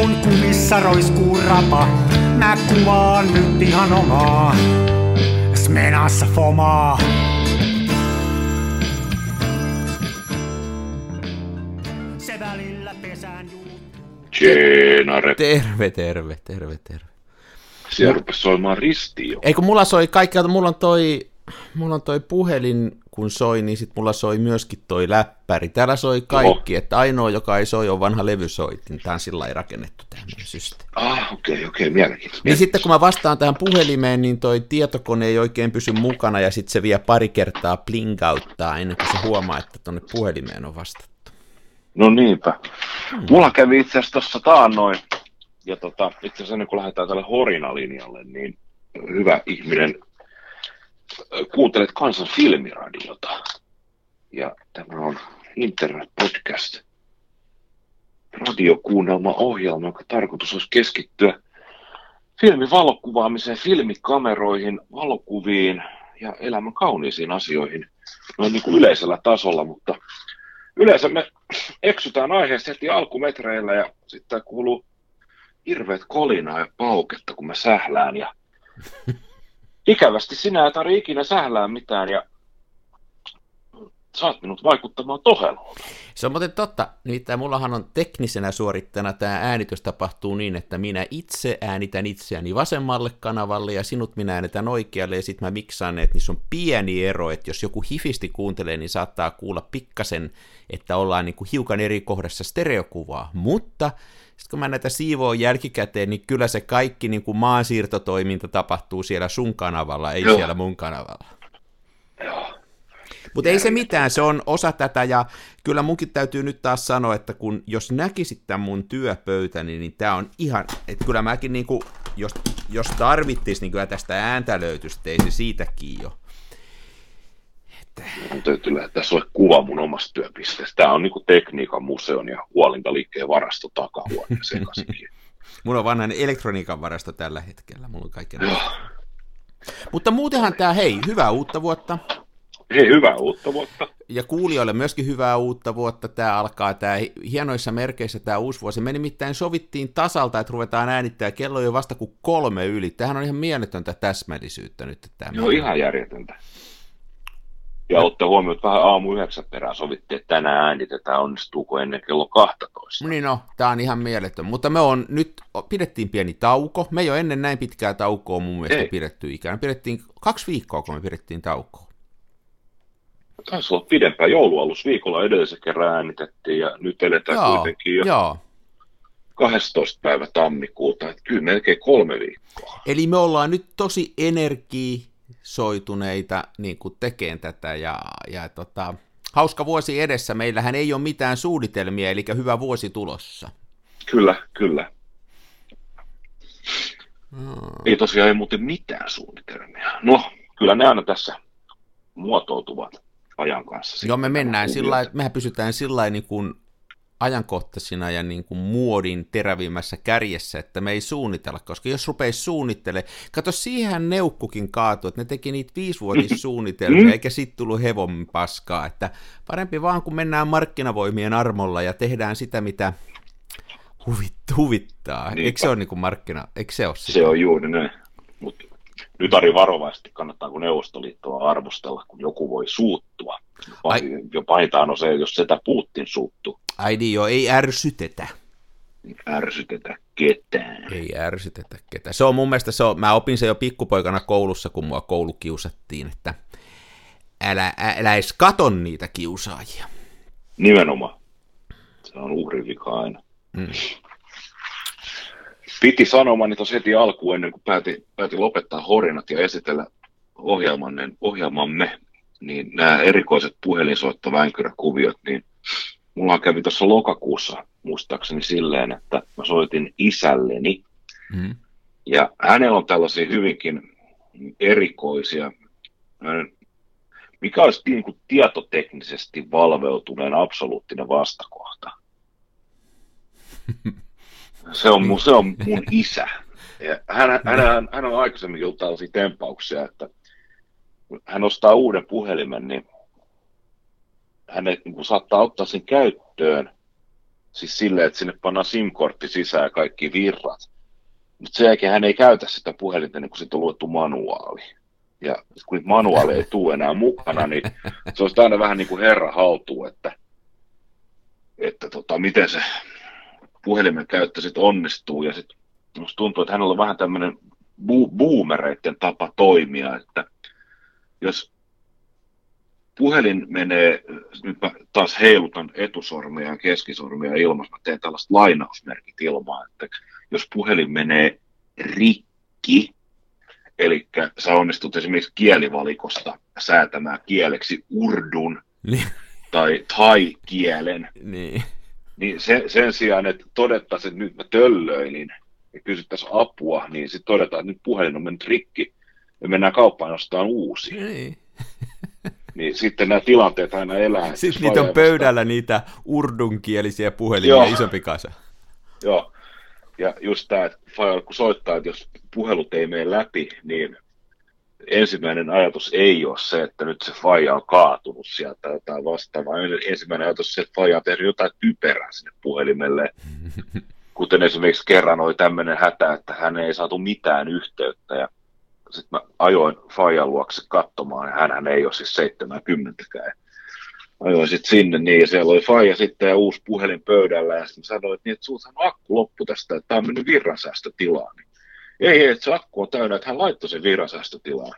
mun kumissa roiskuu rapa. Mä kuvaan nyt ihan omaa. Smenassa fomaa. Se välillä pesään juuttuu. Tjenare. Terve, terve, terve, terve. Siellä rupesi soimaan ristiin jo. Eikö mulla soi kaikkialta, mulla on toi, mulla on toi puhelin, kun soi, niin sit mulla soi myöskin toi läppäri. Täällä soi kaikki, että ainoa, joka ei soi, on vanha levysoitin. Tää on sillä lailla rakennettu tämmöinen systeemi. Ah, okei, okay, okei, okay, mielenkiintoista. Niin sitten kun mä vastaan tähän puhelimeen, niin toi tietokone ei oikein pysy mukana ja sitten se vie pari kertaa blinkauttaa ennen kuin se huomaa, että tonne puhelimeen on vastattu. No niinpä. Mulla kävi itse asiassa tuossa taannoin, ja tota, itse asiassa ennen kuin lähdetään tälle Horina-linjalle, niin hyvä ihminen, kuuntelet kansan filmiradiota. Ja tämä on internet-podcast, radiokuunnelma-ohjelma, jonka tarkoitus olisi keskittyä filmin valokuvaamiseen, filmikameroihin, valokuviin ja elämän kauniisiin asioihin noin niin kuin yleisellä tasolla, mutta yleensä me eksytään aiheesta heti alkumetreillä ja sitten kuuluu hirveät kolinaa ja pauketta, kun mä sählään ja ikävästi sinä et tarvitse ikinä sählää mitään ja saat minut vaikuttamaan toheloon. Se on muuten totta, nimittäin mullahan on teknisenä suorittajana tämä äänitys tapahtuu niin, että minä itse äänitän itseäni vasemmalle kanavalle ja sinut minä äänitän oikealle ja sitten mä miksaan ne, että niissä on pieni ero, että jos joku hifisti kuuntelee, niin saattaa kuulla pikkasen, että ollaan niin kuin hiukan eri kohdassa stereokuvaa, mutta sitten kun mä näitä siivoon jälkikäteen, niin kyllä se kaikki niin kuin maansiirtotoiminta tapahtuu siellä sun kanavalla, ei Joo. siellä mun kanavalla. Joo. Mutta ei se mitään, se on osa tätä ja kyllä munkin täytyy nyt taas sanoa, että kun jos näkisit tämän mun työpöytäni, niin tämä on ihan, että kyllä mäkin niinku, jos, jos tarvittis, niin kyllä tästä ääntä löytyisi, ei se siitäkin jo. Mun täytyy lähettää sulle kuva mun omasta työpisteestä. Tämä on niinku tekniikan museon ja huolintaliikkeen varasto takahuoneen sekaisinkin. Mulla on vanhan elektroniikan varasto tällä hetkellä, mulla on kaikkea. Joo. Mutta muutenhan tämä, hei, hyvää uutta vuotta. Hei, hyvää uutta vuotta. Ja kuulijoille myöskin hyvää uutta vuotta. Tämä alkaa tämä hienoissa merkeissä tämä uusi vuosi. Me nimittäin sovittiin tasalta, että ruvetaan äänittää. Kello jo vasta kuin kolme yli. Tähän on ihan mieletöntä täsmällisyyttä nyt. Että tämä Joo, ihan järjetöntä. Ja ottaa huomioon, että vähän aamu yhdeksän perään sovittiin, että tänään äänitetään, onnistuuko ennen kello 12. Niin no, tämä on ihan mieletön. Mutta me on nyt, pidettiin pieni tauko. Me ei ole ennen näin pitkää taukoa mun mielestä Ei. pidetty ikään. Pidettiin kaksi viikkoa, kun me pidettiin taukoa. Taisi olla pidempään joulualusviikolla edellisen kerran äänitettiin ja nyt eletään Joo, kuitenkin jo joo. 12. päivä tammikuuta, että kyllä melkein kolme viikkoa. Eli me ollaan nyt tosi energisoituneita niin kuin tekeen tätä ja, ja tota, hauska vuosi edessä. Meillähän ei ole mitään suunnitelmia, eli hyvä vuosi tulossa. Kyllä, kyllä. Hmm. Ei tosiaan ei muuten mitään suunnitelmia. No, kyllä ne aina tässä muotoutuvat ajan kanssa. Joo, me mennään sillä lailla, että mehän pysytään sillä lailla niin kuin ajankohtaisina ja niin kuin muodin terävimmässä kärjessä, että me ei suunnitella, koska jos rupeisi suunnittele, kato siihen neukkukin kaatu, että ne teki niitä viisivuotissuunnitelmia, eikä sit tullut hevon paskaa, että parempi vaan kun mennään markkinavoimien armolla ja tehdään sitä, mitä huvit, huvittaa. Niinpä. Eikö se ole niin kuin markkina, eikö se ole sitä? Se on juuri näin. Mutta nyt Ari varovaisesti kannattaako Neuvostoliittoa arvostella, kun joku voi suuttua. Ai. Jo pahintaan on se, jos sitä Putin suuttuu, Ai niin joo, ei ärsytetä. niin ärsytetä ketään. Ei ärsytetä ketään. Se on mun mielestä, se on, mä opin se jo pikkupoikana koulussa, kun mua koulu kiusattiin, että älä, älä edes katon niitä kiusaajia. Nimenomaan. Se on uhrin vika aina. Mm. Piti sanomani tuossa heti alkuun ennen kuin päätin, päätin lopettaa horinat ja esitellä ohjelmanne, ohjelmamme, niin nämä erikoiset puhelinsoittovänkyräkuviot, niin mulla kävi tuossa lokakuussa muistaakseni silleen, että mä soitin isälleni, Mm. ja hänellä on tällaisia hyvinkin erikoisia, mikä olisi niin kuin tietoteknisesti valveutuneen absoluuttinen vastakohta. Se on mun, se on mun isä. Ja hän, hän, hän on aikaisemmin ollut tällaisia tempauksia, että hän ostaa uuden puhelimen, niin hän niin saattaa ottaa sen käyttöön Siis silleen, että sinne pannaan SIM-kortti sisään ja kaikki virrat. Mutta sen jälkeen hän ei käytä sitä puhelinta, niin kun sitten on luettu manuaali. Ja kun manuaaleja ei tule enää mukana, niin se olisi aina vähän niin kuin herra haltuu, että, että tota, miten se puhelimen käyttö sitten onnistuu. Ja sitten musta tuntuu, että hänellä on vähän tämmöinen bu- boomereiden tapa toimia, että jos puhelin menee, nyt mä taas heilutan etusormia ja keskisormia ilmassa, mä teen tällaista lainausmerkit ilmaa, että jos puhelin menee rikki, eli sä onnistut esimerkiksi kielivalikosta säätämään kieleksi urdun Niin. tai thai-kielen, Niin. Niin sen, sen sijaan, että todettaisiin, että nyt mä töllöilin ja kysyttäisiin apua, niin sitten todetaan, että nyt puhelin on mennyt rikki ja mennään kauppaan ostamaan uusi. niin. Niin sitten nämä tilanteet aina elää. Sitten niitä on pöydällä niitä urdunkielisiä puhelimia Joo. isompi kasa. Joo. Ja just tämä, että kun soittaa, että jos puhelut ei mene läpi, niin ensimmäinen ajatus ei ole se, että nyt se faija on kaatunut sieltä tai jotain vastaavaa. Ensimmäinen ajatus on se, että faija on tehnyt jotain typerää sinne puhelimelle. Kuten esimerkiksi kerran oli tämmöinen hätä, että hän ei saatu mitään yhteyttä ja sitten mä ajoin Fajan luokse katsomaan ja hän ei ole siis 70 Ajoin sitten sinne niin ja siellä oli Faija sitten ja uusi puhelin pöydällä ja sitten sanoin, että, niin, että sultahan akku loppu tästä, että tämä on mennyt virransäästötilaan. Niin, ei, ei, että se akku on täynnä, että hän laittoi sen virransäästötilaan.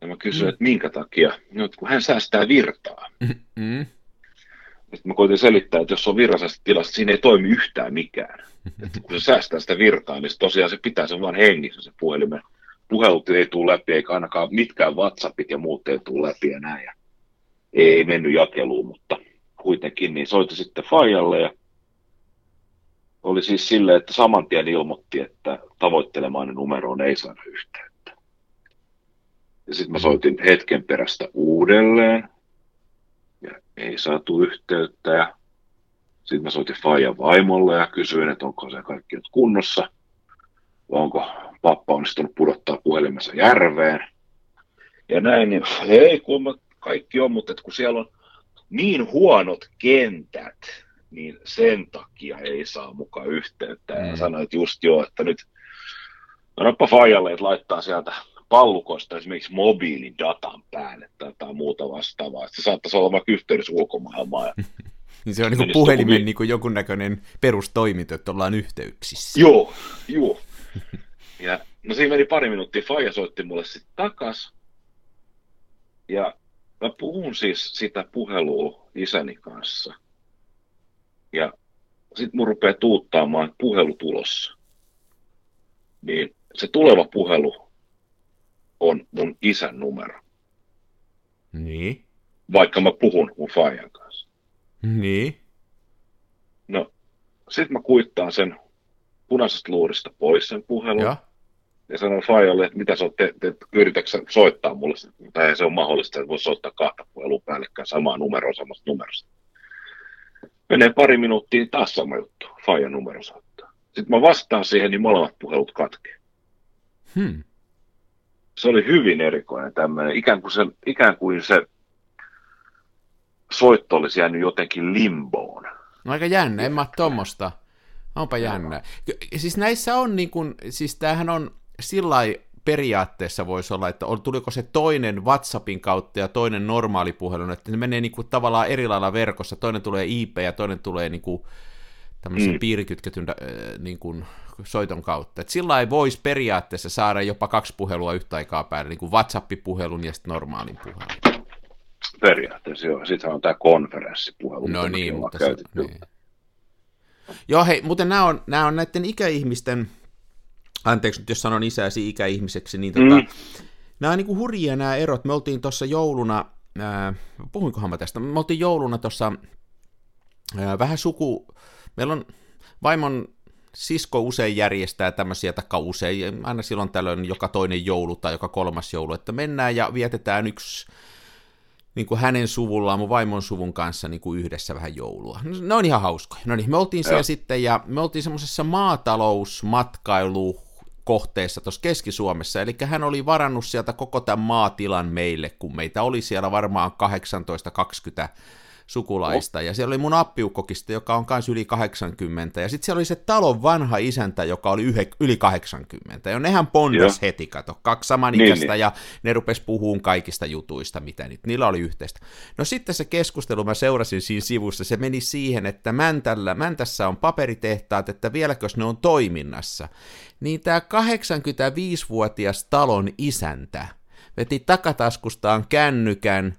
Ja mä kysyin, Mm. että minkä takia? No, että kun hän säästää virtaa. Mm. Sitten mä koitin selittää, että jos on virallisessa tilassa, siinä ei toimi yhtään mikään. Että kun se säästää sitä virtaa, niin se tosiaan se pitää sen vaan hengissä se puhelimen. Puhelut ei tule läpi, eikä ainakaan mitkään WhatsAppit ja muut ei tule läpi ja näin. Ja ei mennyt jakeluun, mutta kuitenkin niin soitin sitten Fajalle ja oli siis silleen, että saman tien ilmoitti, että tavoittelemainen numeroon ei saada yhteyttä. Ja sitten mä soitin hetken perästä uudelleen ja ei saatu yhteyttä ja sitten mä soitin Fajan vaimolle ja kysyin, että onko se kaikki nyt kunnossa, vai onko pappa onnistunut pudottaa puhelimensa järveen. Ja näin, niin ei kun kaikki on, mutta kun siellä on niin huonot kentät, niin sen takia ei saa mukaan yhteyttä. Ja Mm. sanoin, että just joo, että nyt annapa Fajalle, että laittaa sieltä pallukoista esimerkiksi mobiilidatan päälle tai jotain muuta vastaavaa. Että se saattaisi olla vaikka yhteydessä ulkomaailmaan. Ja Niin se on niin puhelimen joku vi- niin jonkunnäköinen perustoiminto, että ollaan yhteyksissä. Joo, joo. Ja no siinä meni pari minuuttia, Faija soitti mulle sitten takas. Ja mä puhun siis sitä puhelua isäni kanssa. Ja sitten mun rupeaa tuuttaamaan puhelu tulossa. Niin se tuleva puhelu on mun isän numero, Niin. vaikka mä puhun mun Faijan kanssa. Niin. No, sitten mä kuittaan sen punaisesta luurista pois sen puhelun. Joo. ja sanoin Fajalle, että mitä sä oot, te, te, yritätkö soittaa mulle, tai se on mahdollista, että voisi soittaa kahta puhelua päällekkäin samaa numeroa samasta numerosta. Menee pari minuuttia, taas sama juttu, Fajan numero soittaa. Sitten mä vastaan siihen, niin molemmat puhelut katkee. Hmm. Se oli hyvin erikoinen tämmöinen, ikään kuin se, ikään kuin se soitto olisi jäänyt jotenkin limboon. No aika jännä, en mä oo tommosta. Onpa jännä. Siis näissä on niin kuin, siis tämähän on sillä periaatteessa voisi olla, että on- tuliko se toinen WhatsAppin kautta ja toinen normaali puhelu, että ne menee niin kuin tavallaan eri lailla verkossa, toinen tulee IP ja toinen tulee niin kuin tämmöisen mm. Piirikytketyn äh, niin kuin soiton kautta. Et sillä ei voisi periaatteessa saada jopa kaksi puhelua yhtä aikaa päälle, niin kuin WhatsApp-puhelun ja sitten normaalin puhelun. Periaatteessa joo. Sittenhän on tämä konferenssipuhelu. No niin, mutta se, niin. Joo, hei, muuten nämä on, nämä on näiden ikäihmisten, anteeksi nyt jos sanon isäsi ikäihmiseksi, niin tota, mm. Mm. nämä on niin kuin hurjia nämä erot. Me oltiin tuossa jouluna, ää, puhuinkohan mä tästä, me oltiin jouluna tuossa ää, vähän suku, meillä on vaimon sisko usein järjestää tämmöisiä, taikka usein, aina silloin tällöin joka toinen joulu tai joka kolmas joulu, että mennään ja vietetään yksi niin kuin hänen suvullaan, mun vaimon suvun kanssa niin kuin yhdessä vähän joulua. Ne on ihan hauskoja. No niin, me oltiin siellä Joo. sitten ja me oltiin semmoisessa maatalousmatkailukohteessa tuossa Keski-Suomessa, eli hän oli varannut sieltä koko tämän maatilan meille, kun meitä oli siellä varmaan 18-20 sukulaista, ja siellä oli mun appiukkokista, joka on kanssa yli 80, ja sitten siellä oli se talon vanha isäntä, joka oli yhe, yli 80, ja nehän pondas Joo. heti, kato, kaksi samanikäistä, niin, niin. ja ne rupes puhuun kaikista jutuista, mitä niitä, niillä oli yhteistä. No sitten se keskustelu, mä seurasin siinä sivussa, se meni siihen, että Mäntällä, Mäntässä on paperitehtaat, että vieläkös ne on toiminnassa, niin tämä 85-vuotias talon isäntä veti takataskustaan kännykän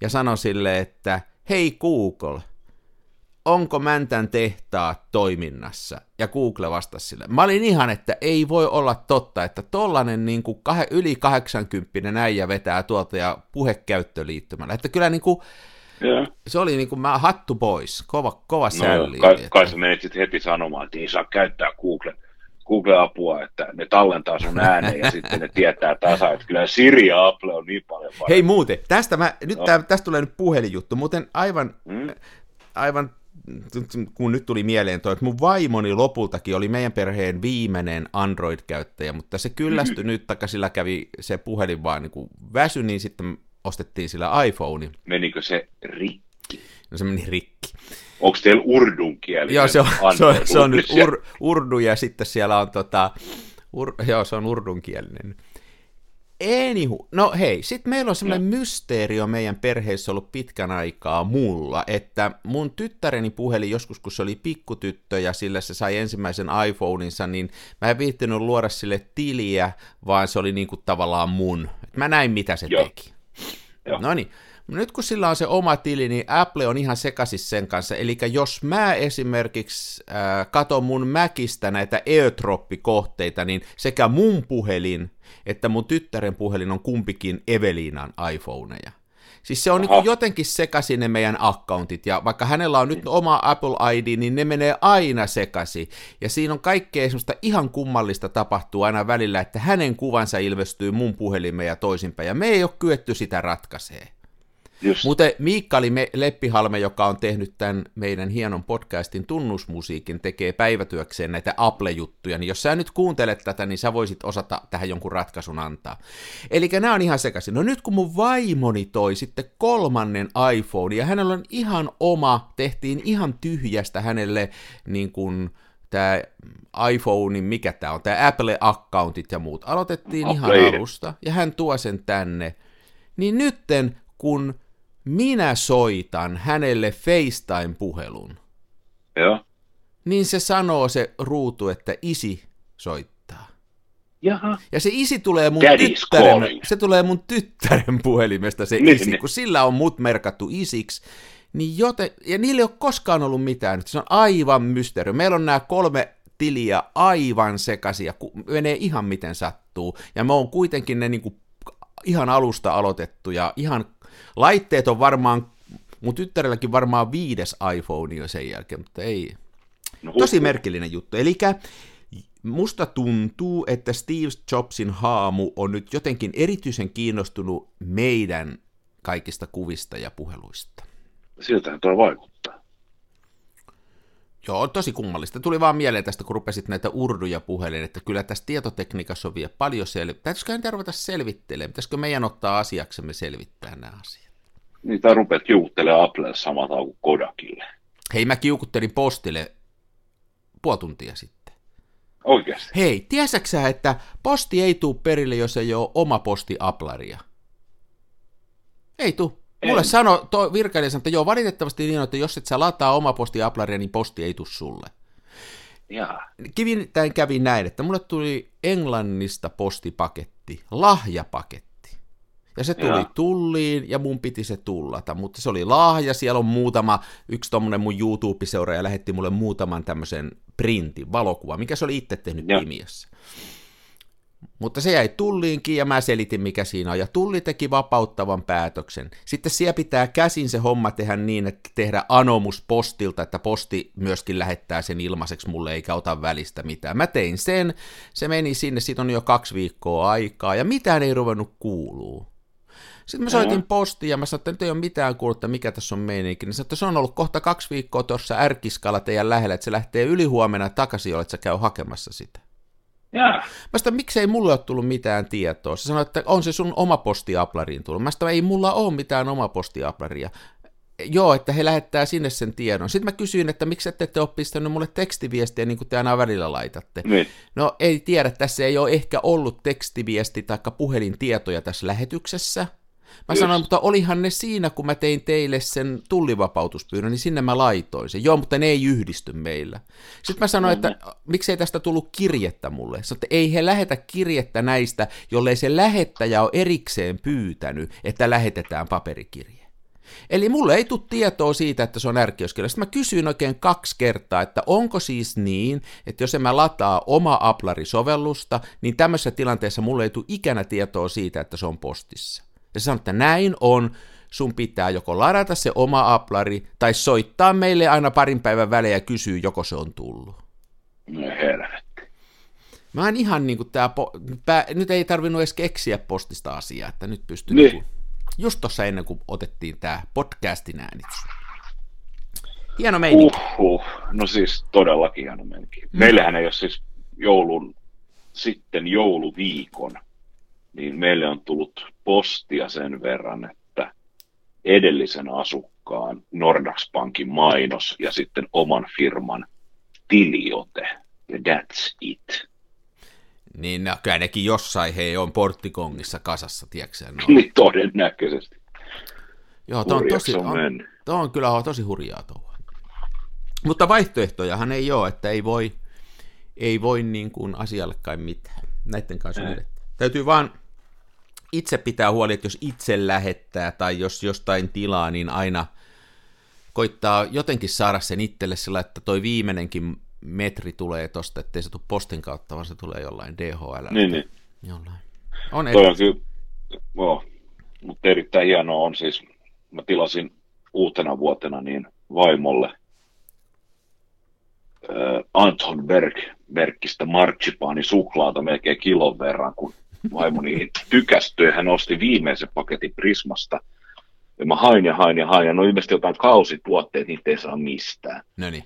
ja sanoi sille, että hei Google, onko Mäntän tehtaat toiminnassa? Ja Google vastasi sille. Mä olin ihan, että ei voi olla totta, että tollanen niin kuin kah- yli 80 äijä vetää tuolta ja puhekäyttöliittymällä. Että kyllä niin kuin, ja. se oli niin kuin mä hattu pois, kova, kova no, sälli. Kai, kai sä menit sitten heti sanomaan, että ei saa käyttää Google Google-apua, että ne tallentaa sun ääneen ja sitten ne tietää tasa, että kyllä Siri ja Apple on niin paljon parempi. Hei muuten, tästä, mä, nyt no. tää, tästä tulee nyt puhelinjuttu, muuten aivan, hmm? aivan kun nyt tuli mieleen toi, että mun vaimoni lopultakin oli meidän perheen viimeinen Android-käyttäjä, mutta se kyllästyi nyt, taikka sillä kävi se puhelin vaan niin väsy, niin sitten ostettiin sillä iPhone. Menikö se rikki? No se meni rikki. Onko teillä urdun kieli? Joo, se on, se on, se on nyt ur, urdu ja sitten siellä on tota, ur, joo, se on urdun kielinen. Anywho, no hei, sitten meillä on semmoinen no. mysteeri on meidän perheessä ollut pitkän aikaa mulla, että mun tyttäreni puheli joskus, kun se oli pikkutyttö ja sillä se sai ensimmäisen iPhoneinsa, niin mä en viittinyt luoda sille tiliä, vaan se oli niinku tavallaan mun. Mä näin, mitä se Joo. teki. No niin, nyt kun sillä on se oma tili, niin Apple on ihan sekasis sen kanssa. Eli jos mä esimerkiksi äh, katon mun Mäkistä näitä AirDrop-kohteita, niin sekä mun puhelin että mun tyttären puhelin on kumpikin Evelinan iPhoneja. Siis se on niin jotenkin sekaisin ne meidän accountit, ja vaikka hänellä on nyt oma Apple ID, niin ne menee aina sekaisin. Ja siinä on kaikkea semmoista ihan kummallista tapahtuu aina välillä, että hänen kuvansa ilmestyy mun puhelimeen ja toisinpäin, ja me ei ole kyetty sitä ratkaisee. Just. Mutta Miikkali Leppihalme, joka on tehnyt tämän meidän hienon podcastin tunnusmusiikin, tekee päivätyökseen näitä Apple-juttuja, niin jos sä nyt kuuntelet tätä, niin sä voisit osata tähän jonkun ratkaisun antaa. Eli nämä on ihan sekaisin. No nyt kun mun vaimoni toi sitten kolmannen iPhone, ja hänellä on ihan oma, tehtiin ihan tyhjästä hänelle niin kuin, tämä iPhone, mikä tämä on, tämä Apple-accountit ja muut, aloitettiin Apple. ihan alusta, ja hän tuo sen tänne, niin nytten kun minä soitan hänelle FaceTime-puhelun, Joo. niin se sanoo se ruutu, että isi soittaa. Jaha. Ja se isi tulee mun, tyttären, se tulee mun tyttären puhelimesta se niin, isi, niin. kun sillä on mut merkattu isiksi, niin joten, ja niillä ei ole koskaan ollut mitään, se on aivan mysteeri. Meillä on nämä kolme tiliä aivan sekaisia, menee ihan miten sattuu, ja me on kuitenkin ne niin kuin ihan alusta aloitettu ja ihan Laitteet on varmaan, mun tyttärelläkin varmaan viides iPhone jo sen jälkeen, mutta ei. No, Tosi merkillinen juttu. Eli musta tuntuu, että Steve Jobsin haamu on nyt jotenkin erityisen kiinnostunut meidän kaikista kuvista ja puheluista. Siltähän tuo vaikuttaa. Joo, tosi kummallista. Tuli vaan mieleen tästä, kun rupesit näitä urduja puhelin, että kyllä tässä tietotekniikassa on vielä paljon selvittää. Täytyisikö niitä ruveta selvittelemään? Pitäisikö meidän ottaa asiaksemme selvittää nämä asiat? Niitä rupeat kiukuttelemaan Applelle samalla kuin Kodakille. Hei, mä kiukuttelin postille puoli tuntia sitten. Oikeasti? Hei, tiesitkö että posti ei tule perille, jos ei ole oma posti Aplaria? Ei tuu. Mulle sano, tuo virkailija sanoi, että joo, valitettavasti niin, että jos et sä lataa oma posti Aplaria, niin posti ei tule sulle. Jaa. Kävi näin, että mulle tuli Englannista postipaketti, lahjapaketti. Ja se tuli Jaa. tulliin ja mun piti se tullata, mutta se oli lahja, siellä on muutama, yksi tommonen mun YouTube-seuraaja lähetti mulle muutaman tämmöisen printin, valokuva, mikä se oli itse tehnyt Jaa. Pimiössä. Mutta se jäi tulliinkin ja mä selitin, mikä siinä on. Ja tulli teki vapauttavan päätöksen. Sitten siellä pitää käsin se homma tehdä niin, että tehdä anomus postilta, että posti myöskin lähettää sen ilmaiseksi mulle eikä ota välistä mitään. Mä tein sen, se meni sinne, siitä on jo kaksi viikkoa aikaa ja mitään ei ruvennut kuuluu. Sitten mä soitin postiin ja mä sanoin, että nyt ei ole mitään kuullut, mikä tässä on meininki. Niin sanoin, että se on ollut kohta kaksi viikkoa tuossa ärkiskalla teidän lähellä, että se lähtee yli huomenna takaisin, että sä käy hakemassa sitä. Yeah. Mä sanoin, miksei mulle ole tullut mitään tietoa. Se sanoi, että on se sun oma postiaplariin tullut. Mä sanoin, ei mulla ole mitään oma postiaplaria. Joo, että he lähettää sinne sen tiedon. Sitten mä kysyin, että miksi ette, ette ole pistänyt mulle tekstiviestiä, niin kuin te aina välillä laitatte. Niin. No ei tiedä, tässä ei ole ehkä ollut tekstiviesti tai puhelintietoja tässä lähetyksessä. Mä Just. sanoin, mutta olihan ne siinä, kun mä tein teille sen tullivapautuspyynnön, niin sinne mä laitoin sen. Joo, mutta ne ei yhdisty meillä. Sitten mä sanoin, että miksei tästä tullut kirjettä mulle. Sanoin, että ei he lähetä kirjettä näistä, jollei se lähettäjä ole erikseen pyytänyt, että lähetetään paperikirje. Eli mulle ei tule tietoa siitä, että se on ärkioskella. Sitten mä kysyin oikein kaksi kertaa, että onko siis niin, että jos en mä lataa oma Aplari-sovellusta, niin tämmöisessä tilanteessa mulle ei tule ikänä tietoa siitä, että se on postissa. Ja se sanoi, että näin on, sun pitää joko ladata se oma Aplari, tai soittaa meille aina parin päivän välein ja kysyä, joko se on tullut. No helvetti. Mä en ihan niin kuin tää, po- pää, nyt ei tarvinnut edes keksiä postista asiaa, että nyt pystyy Niin. niin. just tuossa ennen kuin otettiin tämä podcastin äänitys. Hieno meininki. Uhuh. No siis todellakin hieno meininki. Meillähän ei ole siis joulun, sitten jouluviikon, niin meille on tullut postia sen verran, että edellisen asukkaan Nordax Bankin mainos ja sitten oman firman tiliote. Ja that's it. Niin no, kyllä nekin jossain he on porttikongissa kasassa, tiedätkö no. Niin todennäköisesti. Joo, tuo on, tosi, on on, tuo on kyllä tosi hurjaa touhua. Mutta vaihtoehtojahan ei ole, että ei voi, ei voi niin kuin asialle kai mitään. Näiden kanssa on. Täytyy vaan itse pitää huoli, että jos itse lähettää tai jos jostain tilaa, niin aina koittaa jotenkin saada sen itselle sillä, että toi viimeinenkin metri tulee tosta, ettei se tule postin kautta, vaan se tulee jollain DHL. Niin, niin. Jollain. On Toi ed- on kyllä, joo, mutta erittäin hienoa on siis, mä tilasin uutena vuotena niin vaimolle äh, Anton Berg, Bergistä martsipaani suklaata melkein kilon verran, kun vaimo niihin tykästyi ja hän osti viimeisen paketin Prismasta. Ja mä hain ja hain ja hain, ja no ilmeisesti jotain kausituotteet, niitä ei saa mistään. No niin.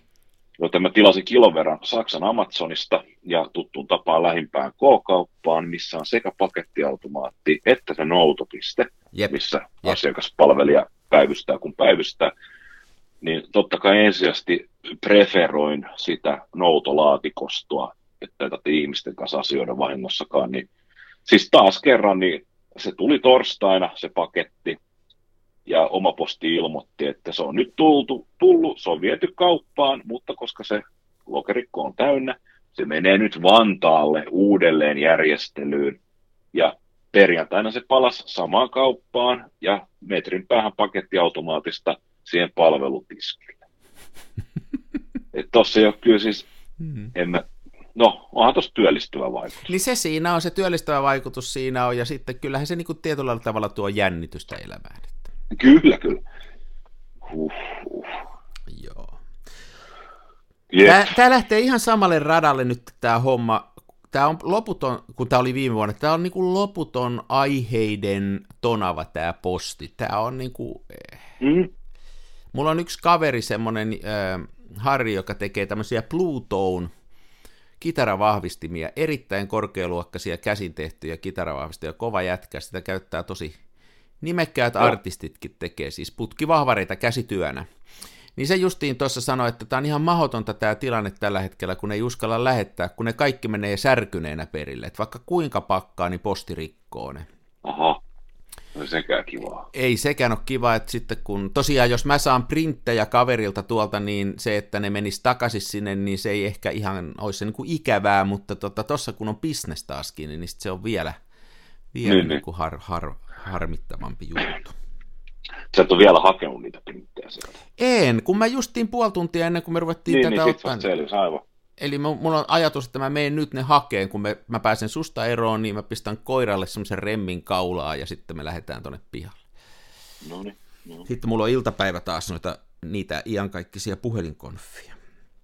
Joten mä tilasin kilon verran Saksan Amazonista ja tuttuun tapaan lähimpään K-kauppaan, missä on sekä pakettiautomaatti että se noutopiste, Jep. missä Jep. asiakaspalvelija päivystää kun päivystää. Niin totta kai ensisijaisesti preferoin sitä noutolaatikostoa, että tarvitse ihmisten kanssa asioida vahingossakaan. Niin, siis taas kerran, niin se tuli torstaina se paketti, ja oma posti ilmoitti, että se on nyt tultu, tullut, se on viety kauppaan, mutta koska se lokerikko on täynnä, se menee nyt Vantaalle uudelleen järjestelyyn. Ja perjantaina se palasi samaan kauppaan ja metrin päähän pakettiautomaatista siihen palvelutiskille. Että tossa ei ole kyllä siis, Mm. en mä, no onhan tossa työllistyvä vaikutus. Niin se siinä on, se työllistävä vaikutus siinä on, ja sitten kyllähän se niin kuin tietyllä tavalla tuo jännitystä elämään. Että, Kyllä, kyllä. Huh, huh. joo. Jep. Tämä, tämä lähtee ihan samalle radalle nyt tämä homma. Tämä on loputon, kun tämä oli viime vuonna, tämä on niin kuin loputon aiheiden tonava tämä posti. Tämä on niin kuin, Mm, mulla on yksi kaveri, semmoinen äh, Harri, joka tekee tämmöisiä Bluetooth kitaravahvistimia, erittäin korkealuokkaisia käsin tehtyjä kitaravahvistimia, kova jätkä, sitä käyttää tosi nimekkäät Joo. artistitkin tekee, siis putkivahvareita käsityönä. Niin se justiin tuossa sanoi, että tämä on ihan mahdotonta tämä tilanne tällä hetkellä, kun ei uskalla lähettää, kun ne kaikki menee särkyneenä perille. Että vaikka kuinka pakkaa, niin posti rikkoo ne. aha, no sekään kivaa. Ei sekään ole kiva, että sitten kun, tosiaan jos mä saan printtejä kaverilta tuolta, niin se, että ne menis takaisin sinne, niin se ei ehkä ihan olisi se niin kuin ikävää, mutta tuossa tota, kun on business taaskin, niin sit se on vielä, vielä Niin, niin, niin. niin kuin har, har, harmittavampi juttu. Sä et ole vielä hakenut niitä printtejä sieltä. En, kun mä justiin puoli tuntia ennen kuin me ruvettiin Niin, tätä niin sit ottaa. vasta selvisi, aivan. Eli mu- mulla on ajatus, että mä menen nyt ne hakeen, kun me, mä pääsen susta eroon, niin mä pistän koiralle semmoisen remmin kaulaa ja sitten me lähdetään tonne pihalle. No niin, no, Sitten mulla on iltapäivä taas noita niitä iankaikkisia puhelinkonfia.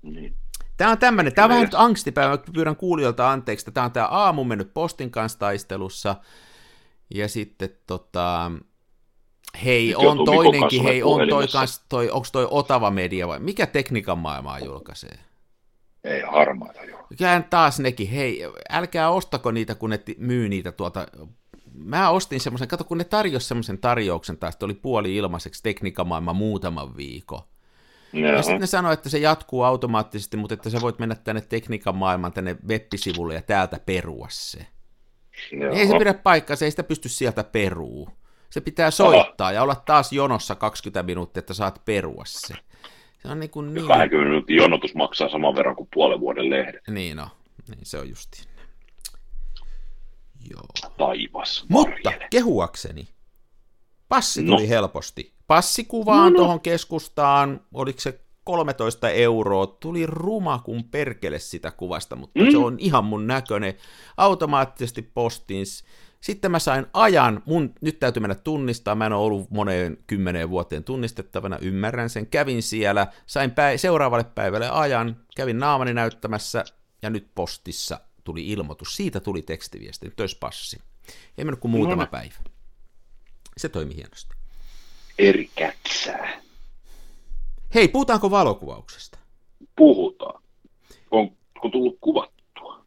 niin. Tämä on tämmöinen, tämä on vähän nyt angstipäivä, mä pyydän kuulijoilta anteeksi, tämä on tämä aamu mennyt postin kanssa taistelussa, ja sitten tota, hei, Nyt on toinenkin, hei, on toi kans, toi, onko toi Otava Media vai, mikä tekniikan maailmaa julkaisee? Ei harmaita joo. Kään taas nekin, hei, älkää ostako niitä, kun ne myy niitä tuolta mä ostin semmoisen, kato kun ne tarjosi semmoisen tarjouksen että oli puoli ilmaiseksi tekniikamaailma muutaman viikon. Joo. Ja sitten ne sanoi, että se jatkuu automaattisesti, mutta että sä voit mennä tänne tekniikan maailman tänne web-sivulle ja täältä perua se. Joo. Ei se pidä paikkaa, se ei sitä pysty sieltä peruu. Se pitää soittaa Aha. ja olla taas jonossa 20 minuuttia, että saat perua se. Se on niin kuin niin... 20 minuutin jonotus maksaa saman verran kuin puolen vuoden lehden. Niin no, niin se on justiin. Joo. Taivas. Mutta kehuakseni, passi tuli no. helposti. Passikuvaan no, no. tuohon keskustaan, oliko se 13 euroa, tuli ruma kuin perkele sitä kuvasta, mutta mm. se on ihan mun näköinen. Automaattisesti postin. Sitten mä sain ajan, mun nyt täytyy mennä tunnistaa, mä en ole ollut moneen kymmeneen vuoteen tunnistettavana, ymmärrän sen, kävin siellä, sain päi- seuraavalle päivälle ajan, kävin naamani näyttämässä, ja nyt postissa tuli ilmoitus, siitä tuli tekstiviesti, nyt olisi passi. Ei mennyt kuin muutama no, no. päivä. Se toimi hienosti. Eri kätsää. Hei, puhutaanko valokuvauksesta? Puhutaan. Onko tullut kuvattua?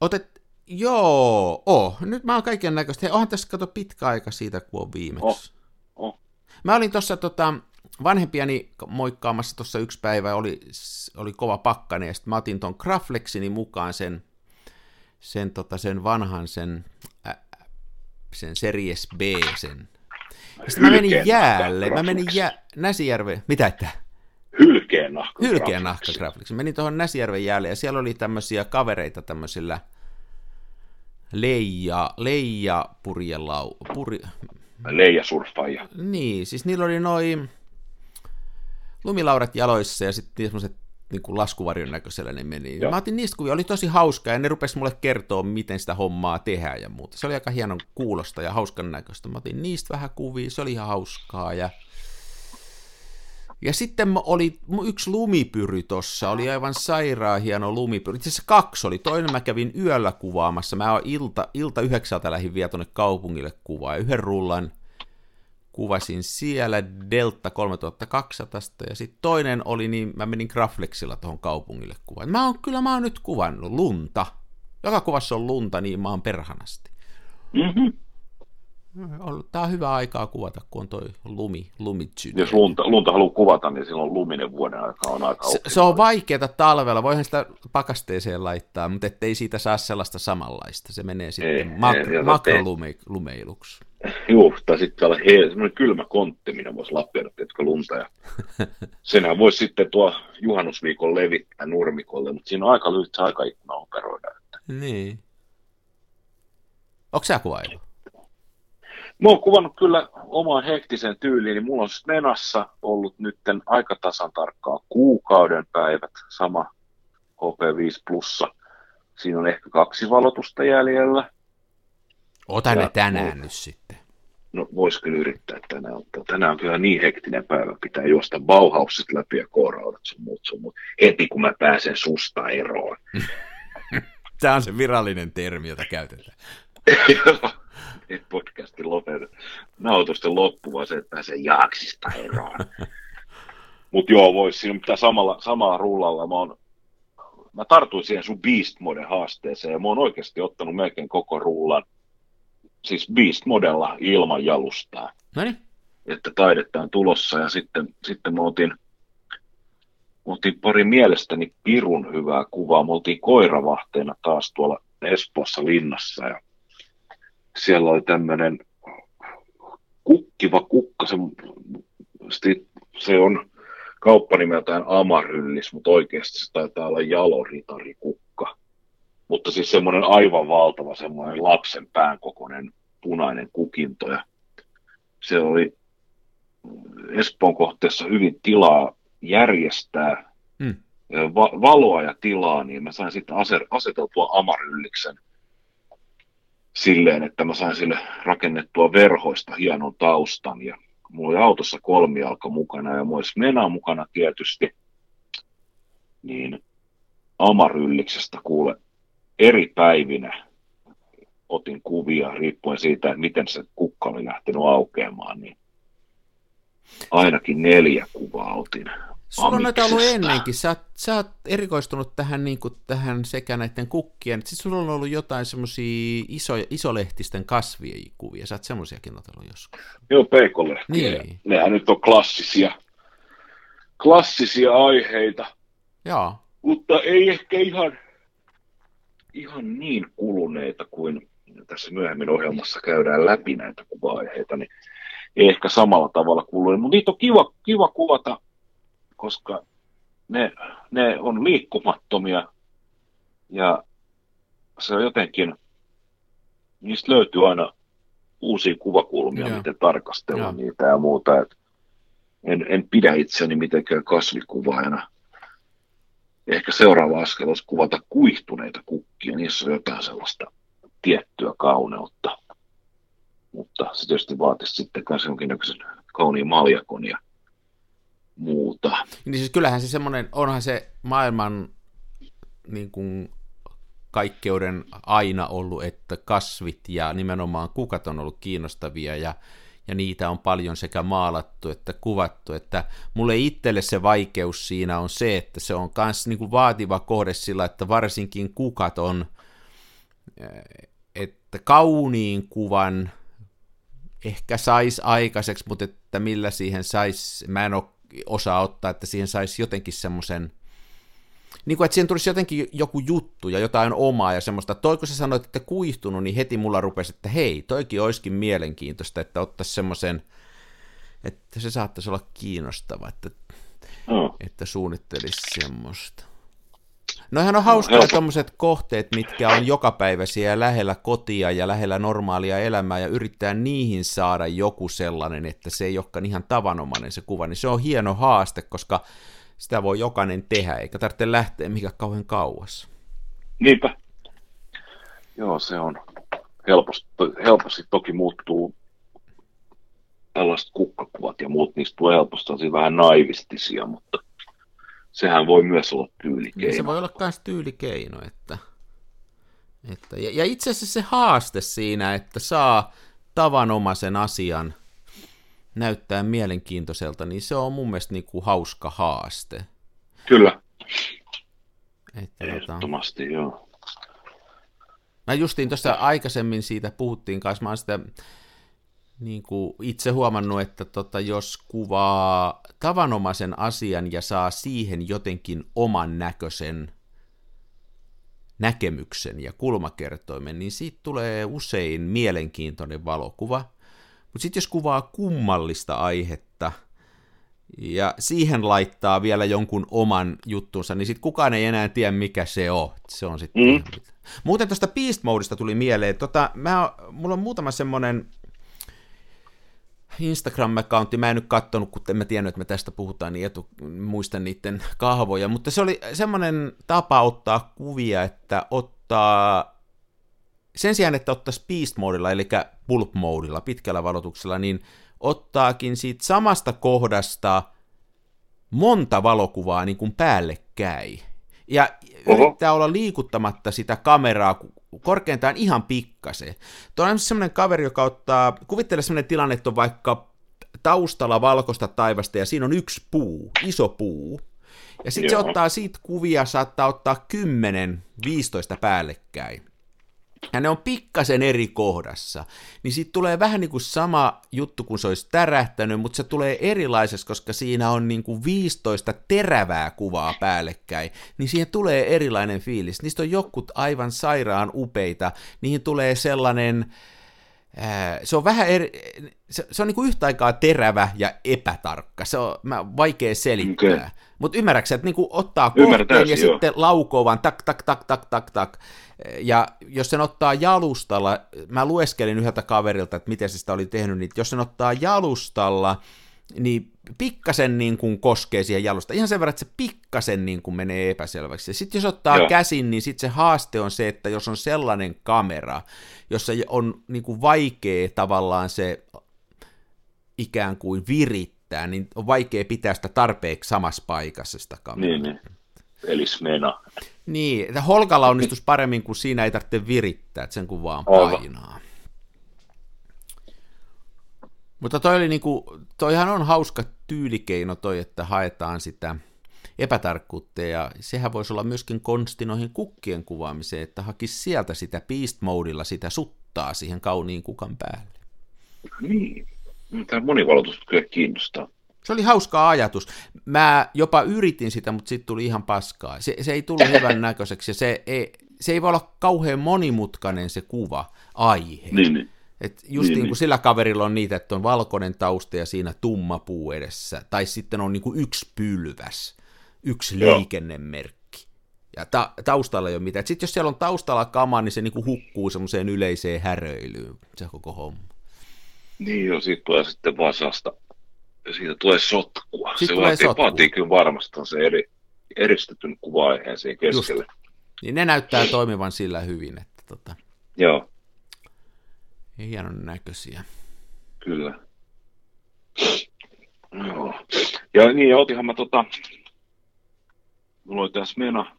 Otet, joo, oh. Nyt mä oon kaiken näköistä. Hei, onhan tässä kato pitkä aika siitä, kun on viimeksi. Oh. Oh. Mä olin tuossa tota, vanhempiani moikkaamassa tuossa yksi päivä, oli, oli kova pakkane, ja sitten mä otin ton Graflexini mukaan sen, sen, tota, sen vanhan, sen, ä, sen Series B, sen. Sitten mä menin jäälle, mä menin jää, Näsijärve, mitä että? Hylkeen nahka. Hylkeen nahka Graflexi. Menin tuohon Näsijärven jäälle, ja siellä oli tämmöisiä kavereita tämmöisillä leija, leija purjelau, puri... Leija-surffaajia. Niin, siis niillä oli noin lumilaurat jaloissa ja sitten semmoiset niin kuin laskuvarjon näköisellä ne meni. Joo. Mä otin niistä kuvia, oli tosi hauskaa ja ne rupesi mulle kertoa, miten sitä hommaa tehdään ja muuta. Se oli aika hienon kuulosta ja hauskan näköistä. Mä otin niistä vähän kuvia, se oli ihan hauskaa ja ja sitten oli yksi lumipyry tossa, oli aivan sairaan hieno lumipyry. Itse asiassa kaksi oli. Toinen mä kävin yöllä kuvaamassa. Mä oon ilta, ilta yhdeksältä lähdin vielä tuonne kaupungille kuvaa. Yhden rullan kuvasin siellä Delta 3200 ja sitten toinen oli, niin mä menin Graflexilla tuohon kaupungille kuvaan. Mä oon, kyllä mä oon nyt kuvannut lunta. Joka kuvassa on lunta, niin mä oon perhanasti. Mm-hmm. Tämä on hyvä aikaa kuvata, kun on toi lumi, lumitsy. Jos lunta, lunta haluaa kuvata, niin silloin luminen vuoden aika on aika se, se on vaikeaa talvella, voihan sitä pakasteeseen laittaa, mutta ettei siitä saa sellaista samanlaista. Se menee sitten ei, mak- ei, makrolumeiluksi. Joo, tai sitten olla he, semmoinen kylmä kontti, minä voisi lapioida, teetkö lunta. Ja senhän voisi sitten tuo juhannusviikon levittää nurmikolle, mutta siinä on aika lyhyt aikaikkuna operoida. Että. Niin. Onko sä kuvailu? Mä oon kuvannut kyllä omaan hektisen tyyliin, niin mulla on Smenassa ollut nytten aika tasan tarkkaan kuukauden päivät, sama HP5 plussa. Siinä on ehkä kaksi valotusta jäljellä. Ota ja ne tänään nyt sitten. No vois kyllä yrittää tänään ottaa. Tänään on kyllä niin hektinen päivä, pitää juosta Bauhausit läpi ja kooraudat sun muut sun muut. Heti kun mä pääsen susta eroon. Tämä on se virallinen termi, jota käytetään. podcastin lopetetaan. Nautusten loppu, vaan se, että pääsee jaaksista eroon. Mutta joo, voisi siinä pitää samalla, samalla rullalla. Mä, oon, mä tartuin siihen sun Beast Mode haasteeseen ja mä oon oikeasti ottanut melkein koko rullan. Siis Beast Modella ilman jalustaa. Noniin. Että taidetta on tulossa ja sitten, sitten mä otin, mä otin pari mielestäni pirun hyvää kuvaa. Me oltiin koiravahteena taas tuolla Espoossa linnassa ja siellä oli tämmöinen kukkiva kukka, se, se on kauppanimeltään Amaryllis, mutta oikeasti se taitaa olla jaloritarikukka. Mutta siis semmoinen aivan valtava, semmoinen lapsen pään kokoinen punainen kukinto. Ja se oli Espoon kohteessa hyvin tilaa järjestää mm. va- valoa ja tilaa, niin mä sain sitten aseteltua Amarylliksen silleen, että mä sain sille rakennettua verhoista hienon taustan ja mulla oli autossa kolmijalka mukana ja mulla olisi Mena mukana tietysti, niin Amarylliksestä kuule eri päivinä otin kuvia riippuen siitä, että miten se kukka oli lähtenyt aukeamaan, niin ainakin neljä kuvaa otin, Sulla on näitä ollut ennenkin. Sä oot, sä oot erikoistunut tähän, niin kuin, tähän sekä näiden kukkien. Sitten sulla on ollut jotain semmoisia iso, isolehtisten kasvien kuvia. Sä oot semmoisiakin otellut joskus. Joo, peikolehtiä. Niin. Nehän nyt on klassisia, klassisia aiheita. Joo. Mutta ei ehkä ihan, ihan niin kuluneita kuin tässä myöhemmin ohjelmassa käydään läpi näitä kuva-aiheita, niin ei ehkä samalla tavalla kuluneita. Mutta niitä on kiva, kiva kuvata koska ne, ne on liikkumattomia ja se on jotenkin, niistä löytyy aina uusia kuvakulmia, Joo. miten tarkastella Joo. niitä ja muuta. Et en, en pidä itseäni mitenkään kasvikuvaajana. Ehkä seuraava askel olisi kuvata kuihtuneita kukkia, niissä on jotain sellaista tiettyä kauneutta. Mutta se tietysti vaatisi sitten myös jonkinnäköisen kauniin maljakon ja muuta. Niin siis kyllähän se semmoinen, onhan se maailman niin kuin kaikkeuden aina ollut, että kasvit ja nimenomaan kukat on ollut kiinnostavia ja, ja niitä on paljon sekä maalattu että kuvattu, että mulle itselle se vaikeus siinä on se, että se on myös niin kuin vaativa kohde sillä, että varsinkin kukat on, että kauniin kuvan ehkä saisi aikaiseksi, mutta että millä siihen saisi, mä en ole osaa ottaa, että siihen saisi jotenkin semmoisen, niin kuin, että siihen tulisi jotenkin joku juttu ja jotain omaa ja semmoista. Toi kun sä sanoit, että kuihtunut, niin heti mulla rupesi, että hei, toikin olisikin mielenkiintoista, että ottaisi semmoisen, että se saattaisi olla kiinnostava, että, mm. että suunnittelisi semmoista. Noihan on hauskaa no, tuommoiset kohteet, mitkä on jokapäiväisiä ja lähellä kotia ja lähellä normaalia elämää ja yrittää niihin saada joku sellainen, että se ei olekaan ihan tavanomainen se kuva, niin se on hieno haaste, koska sitä voi jokainen tehdä, eikä tarvitse lähteä mikä kauhean kauas. Niinpä. Joo, se on helposti, helposti toki muuttuu tällaiset kukkakuvat ja muut, niistä tulee helposti vähän naivistisia, mutta sehän voi myös olla tyylikeino. Niin se voi olla myös tyylikeino, että, että ja, ja itse asiassa se haaste siinä, että saa tavanomaisen asian näyttää mielenkiintoiselta, niin se on mun mielestä niin kuin hauska haaste. Kyllä. Että, tota- Ehdottomasti, tota... joo. Mä justiin tuossa aikaisemmin siitä puhuttiin kanssa, mä oon sitä niin kuin itse huomannut, että tota, jos kuvaa tavanomaisen asian ja saa siihen jotenkin oman näköisen näkemyksen ja kulmakertoimen, niin siitä tulee usein mielenkiintoinen valokuva. Mutta sitten jos kuvaa kummallista aihetta ja siihen laittaa vielä jonkun oman juttunsa, niin sitten kukaan ei enää tiedä, mikä se on. Se on sitten mm. Muuten tuosta Beast Modesta tuli mieleen, tota, mä, mulla on muutama semmoinen Instagram-accountti, mä en nyt katsonut, kun en mä tiennyt, että me tästä puhutaan, niin etu, muistan niiden kahvoja, mutta se oli semmoinen tapa ottaa kuvia, että ottaa sen sijaan, että ottaisi beast modilla, eli pulp modilla, pitkällä valotuksella, niin ottaakin siitä samasta kohdasta monta valokuvaa niin kuin päällekkäin. Ja Oho. yrittää olla liikuttamatta sitä kameraa korkeintaan ihan pikkasen. Tuo on semmoinen kaveri, joka ottaa, kuvittele semmoinen tilanne, että on vaikka taustalla valkoista taivasta ja siinä on yksi puu, iso puu. Ja sitten se ottaa siitä kuvia, saattaa ottaa 10-15 päällekkäin ja ne on pikkasen eri kohdassa, niin siitä tulee vähän niin kuin sama juttu kuin se olisi tärähtänyt, mutta se tulee erilaiseksi, koska siinä on niin kuin 15 terävää kuvaa päällekkäin, niin siihen tulee erilainen fiilis. Niistä on jokut aivan sairaan upeita, niihin tulee sellainen, se on vähän eri, se, se on niin yhtä aikaa terävä ja epätarkka, se on mä, vaikea selittää. Okay. Mutta ymmärrätkö että niin kuin ottaa kohteen ja jo. sitten laukoo vaan tak, tak, tak, tak, tak, tak. Ja jos sen ottaa jalustalla, mä lueskelin yhdeltä kaverilta, että miten se sitä oli tehnyt, niin jos sen ottaa jalustalla, niin pikkasen niin kuin koskee siihen jalusta. Ihan sen verran, että se pikkasen niin kuin menee epäselväksi. Sitten jos ottaa Joo. käsin, niin sitten se haaste on se, että jos on sellainen kamera, jossa on niin kuin vaikea tavallaan se ikään kuin virittää, niin on vaikea pitää sitä tarpeeksi samassa paikassa sitä kameraa. Niin, niin. Eli smena. Niin, että holkalla onnistus paremmin, kun siinä ei tarvitse virittää, että sen kun vaan painaa. Mutta toi oli niinku, toihan on hauska tyylikeino toi, että haetaan sitä epätarkkuutta, ja sehän voisi olla myöskin konsti noihin kukkien kuvaamiseen, että hakisi sieltä sitä beast modilla sitä suttaa siihen kauniin kukan päälle. Niin, tämä monivalotus kyllä kiinnostaa. Se oli hauska ajatus. Mä jopa yritin sitä, mutta sitten tuli ihan paskaa. Se, se ei tullut hyvän näköiseksi, ja se ei, se ei voi olla kauhean monimutkainen se kuva, aihe. Niin, niin. Et just niin, niin kuin sillä kaverilla on niitä, että on valkoinen tausta ja siinä tumma puu edessä, tai sitten on niin kuin yksi pylväs, yksi Joo. liikennemerkki. Ja ta- taustalla ei ole mitään. Sitten jos siellä on taustalla kama, niin se niin kuin hukkuu semmoiseen yleiseen häröilyyn, se koko homma. Niin joo, siitä tulee sitten vasasta, siitä tulee sotkua. Siitä se tulee vaatii, sotkua. vaatii kyllä varmasti se eri, eristetyn kuva-aiheen siihen keskelle. Just. Niin ne näyttää toimivan sillä hyvin, että tota, Joo, hienon näköisiä. kyllä. Joo. Ja niin, ja otinhan mä tota, mulla oli tässä Smena,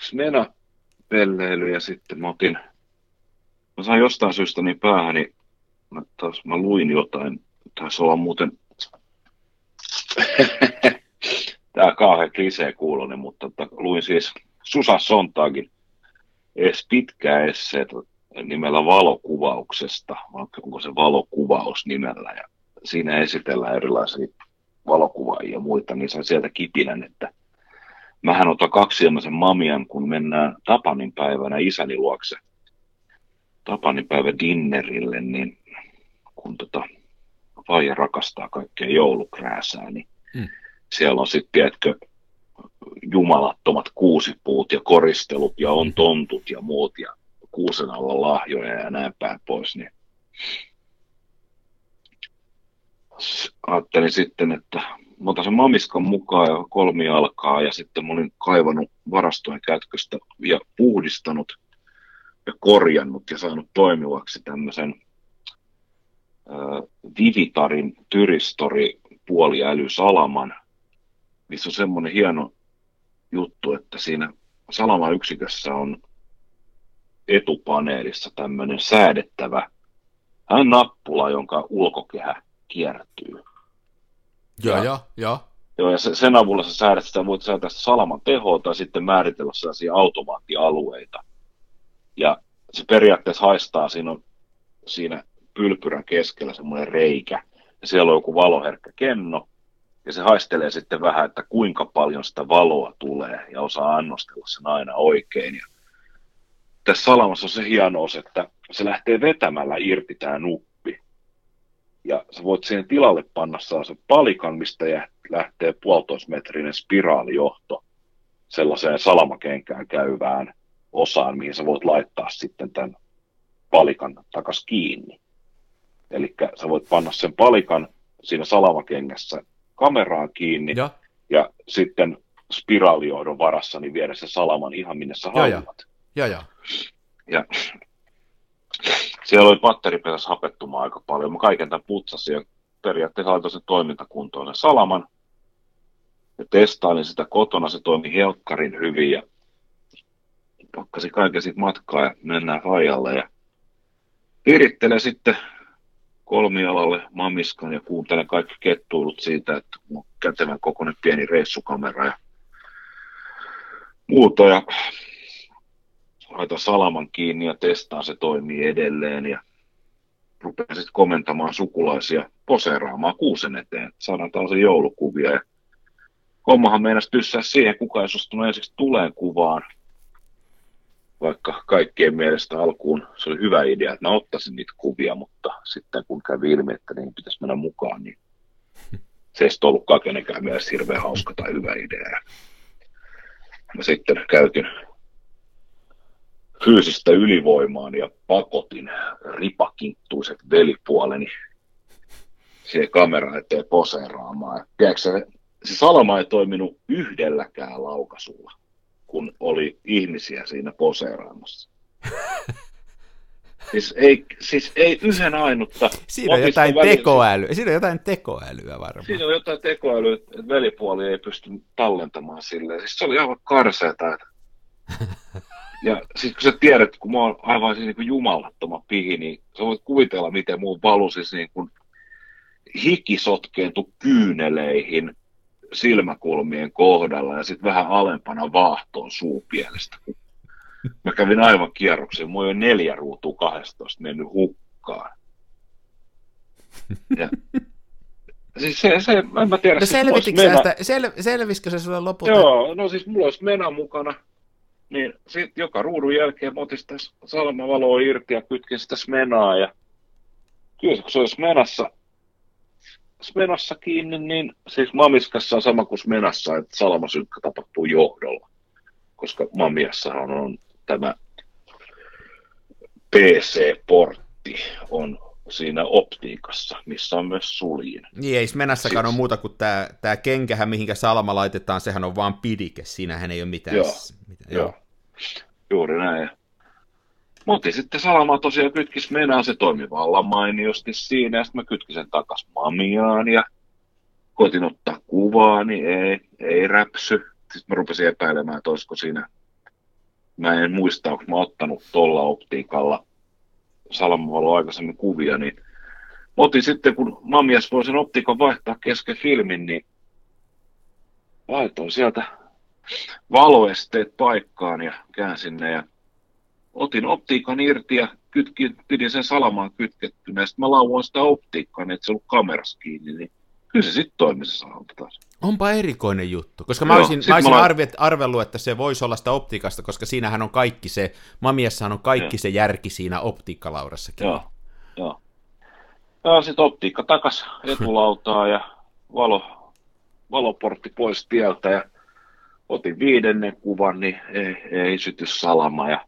Smena pelleily ja sitten mä otin, mä sain jostain syystä niin päähäni, mä, taas mä luin jotain, taisi olla muuten, tää kauhean klisee kuulonen, mutta tota, luin siis Susa Sontagin edes pitkää esseet nimellä valokuvauksesta, vai onko se valokuvaus nimellä, ja siinä esitellään erilaisia valokuvaajia ja muita, niin sain sieltä kipinän, että mähän otan kaksiilmaisen mamian, kun mennään Tapanin päivänä isäni luokse Tapanin päivä dinnerille, niin kun tota, vaija rakastaa kaikkea joulukrääsää, niin Mm. siellä on sitten, tiedätkö, jumalattomat kuusipuut ja koristelut ja on tontut ja muut ja kuusen alla lahjoja ja näin päin pois, niin ajattelin sitten, että mä otan sen mamiskan mukaan ja kolmi alkaa ja sitten mä olin kaivannut varastojen kätköstä ja puhdistanut ja korjannut ja saanut toimivaksi tämmöisen äh, Vivitarin Tyristori puoliälysalaman, missä on semmoinen hieno juttu, että siinä salama-yksikössä on etupaneelissa tämmöinen säädettävä hän nappula, jonka ulkokehä kiertyy. Joo, Ja- joo, joo. Joo, ja se, sen avulla sä säädät sitä, voit säätää salaman tehoa tai sitten määritellä sellaisia automaattialueita. Ja se periaatteessa haistaa, siinä on siinä pylpyrän keskellä semmoinen reikä, ja siellä on joku valoherkkä kenno, ja se haistelee sitten vähän, että kuinka paljon sitä valoa tulee, ja osaa annostella sen aina oikein. Ja tässä salamassa on se hienous, että se lähtee vetämällä irti tämä nuppi. Ja sä voit siihen tilalle panna sellaisen palikan, mistä lähtee puolitoismetrinen spiraalijohto sellaiseen salamakenkään käyvään osaan, mihin sä voit laittaa sitten tämän palikan takas kiinni. Eli sä voit panna sen palikan siinä salamakengässä kameraan kiinni Joo, ja sitten spiraalijohdon varassa niin viedä se salaman ihan minne sä Joo, joo. haluat. Joo, joo. Ja siellä oli batteriperässä hapettumaa aika paljon. Mä kaiken tämän putsasin ja periaatteessa laitoin sen toimintakuntoon salaman. Ja testailin sitä kotona, se toimi helkkarin hyvin ja pakkasin kaiken siitä matkaa ja mennään Fajalle ja virittelen sitten kolmialalle mamiskan ja kuuntelen kaikki kettuilut siitä, että on kätevän kokoinen pieni reissukamera ja muuta ja laitan salaman kiinni ja testaan, se toimii edelleen ja rupean sitten komentamaan sukulaisia poseeraamaan kuusen eteen. Saadaan tällaisia joulukuvia ja hommahan meinasi tyssää siihen, kuka ei suostunut ensiksi tuleen kuvaan, vaikka kaikkien mielestä alkuun se oli hyvä idea, että mä ottaisin niitä kuvia, mutta sitten kun kävi ilmi, että niin pitäisi mennä mukaan, niin se ei sitten ollutkaan kenenkään mielestä hirveän hauska tai hyvä idea. Mä sitten käytin fyysistä ylivoimaan ja pakotin ripakinttuiset velipuoleni siihen kamera eteen poseeraamaan. Tiedätkö, se, se salama ei toiminut yhdelläkään laukasulla, kun oli ihmisiä siinä poseeraamassa. Siis ei, siis ei yhden ainutta. Siinä on jotain välillä- tekoälyä, siinä on jotain tekoälyä varmaan. Siinä on jotain tekoälyä, että velipuoli ei pysty tallentamaan silleen. Siis se oli aivan karseeta, Ja sitten kun sä tiedät, kun mä oon aivan siis niin jumalattoman pihi, niin sä voit kuvitella, miten muun valusis niin kuin hiki sotkeentu kyyneleihin silmäkulmien kohdalla ja sitten vähän alempana vaahtoon suupielestä. Mä kävin aivan kierroksen, mulla on neljä ruutua 12 mennyt hukkaan. Ja, siis se, se, en mä tiedä. No siis selvitikö mena... sitä, sel, selvisikö se sulle lopulta? Joo, no siis mulla olisi mena mukana, niin sitten joka ruudun jälkeen mä otin sitä salmavaloa irti ja kytkin sitä smenaa ja kyllä kun se olisi menassa, smenassa kiinni, niin siis mamiskassa on sama kuin smenassa, että salamasynkkä tapahtuu johdolla, koska mamiassa on, on tämä PC-portti on siinä optiikassa, missä on myös suljin. Niin ei menässäkään siis... ole muuta kuin tämä, tämä kenkähän, mihinkä salama laitetaan, sehän on vaan pidike, siinähän ei ole mitään. Joo, mitään. joo. joo. Juuri näin. Mutta sitten salama tosiaan kytkis menään, se toimi vallan mainiosti siinä, ja sitten mä kytkin sen takas mamiaan, ja koitin ottaa kuvaa, niin ei, ei räpsy. Sitten mä rupesin epäilemään, että olisiko siinä, mä en muista, onko mä ottanut tuolla optiikalla salamavalo aikaisemmin kuvia, niin mä otin sitten, kun mamias voi sen optiikan vaihtaa kesken filmin, niin laitoin sieltä valoesteet paikkaan ja käänsin ne ja otin optiikan irti ja kytkin, pidin sen salamaan kytkettynä. Sitten mä lauoin sitä optiikkaa, niin että se ollut kamerassa kiinni, niin kyllä se sitten toimi se salama taas. Onpa erikoinen juttu, koska mä Joo, olisin, mä olisin mä... arvet, arvellut, että se voisi olla sitä optiikasta, koska siinähän on kaikki se, Mamiassahan on kaikki Joo. se järki siinä optiikkalaurassakin. Joo, Joo. Ja sitten optiikka takas etulautaa ja valo, valoportti pois tieltä ja otin viidennen kuvan, niin ei, ei syty salama ja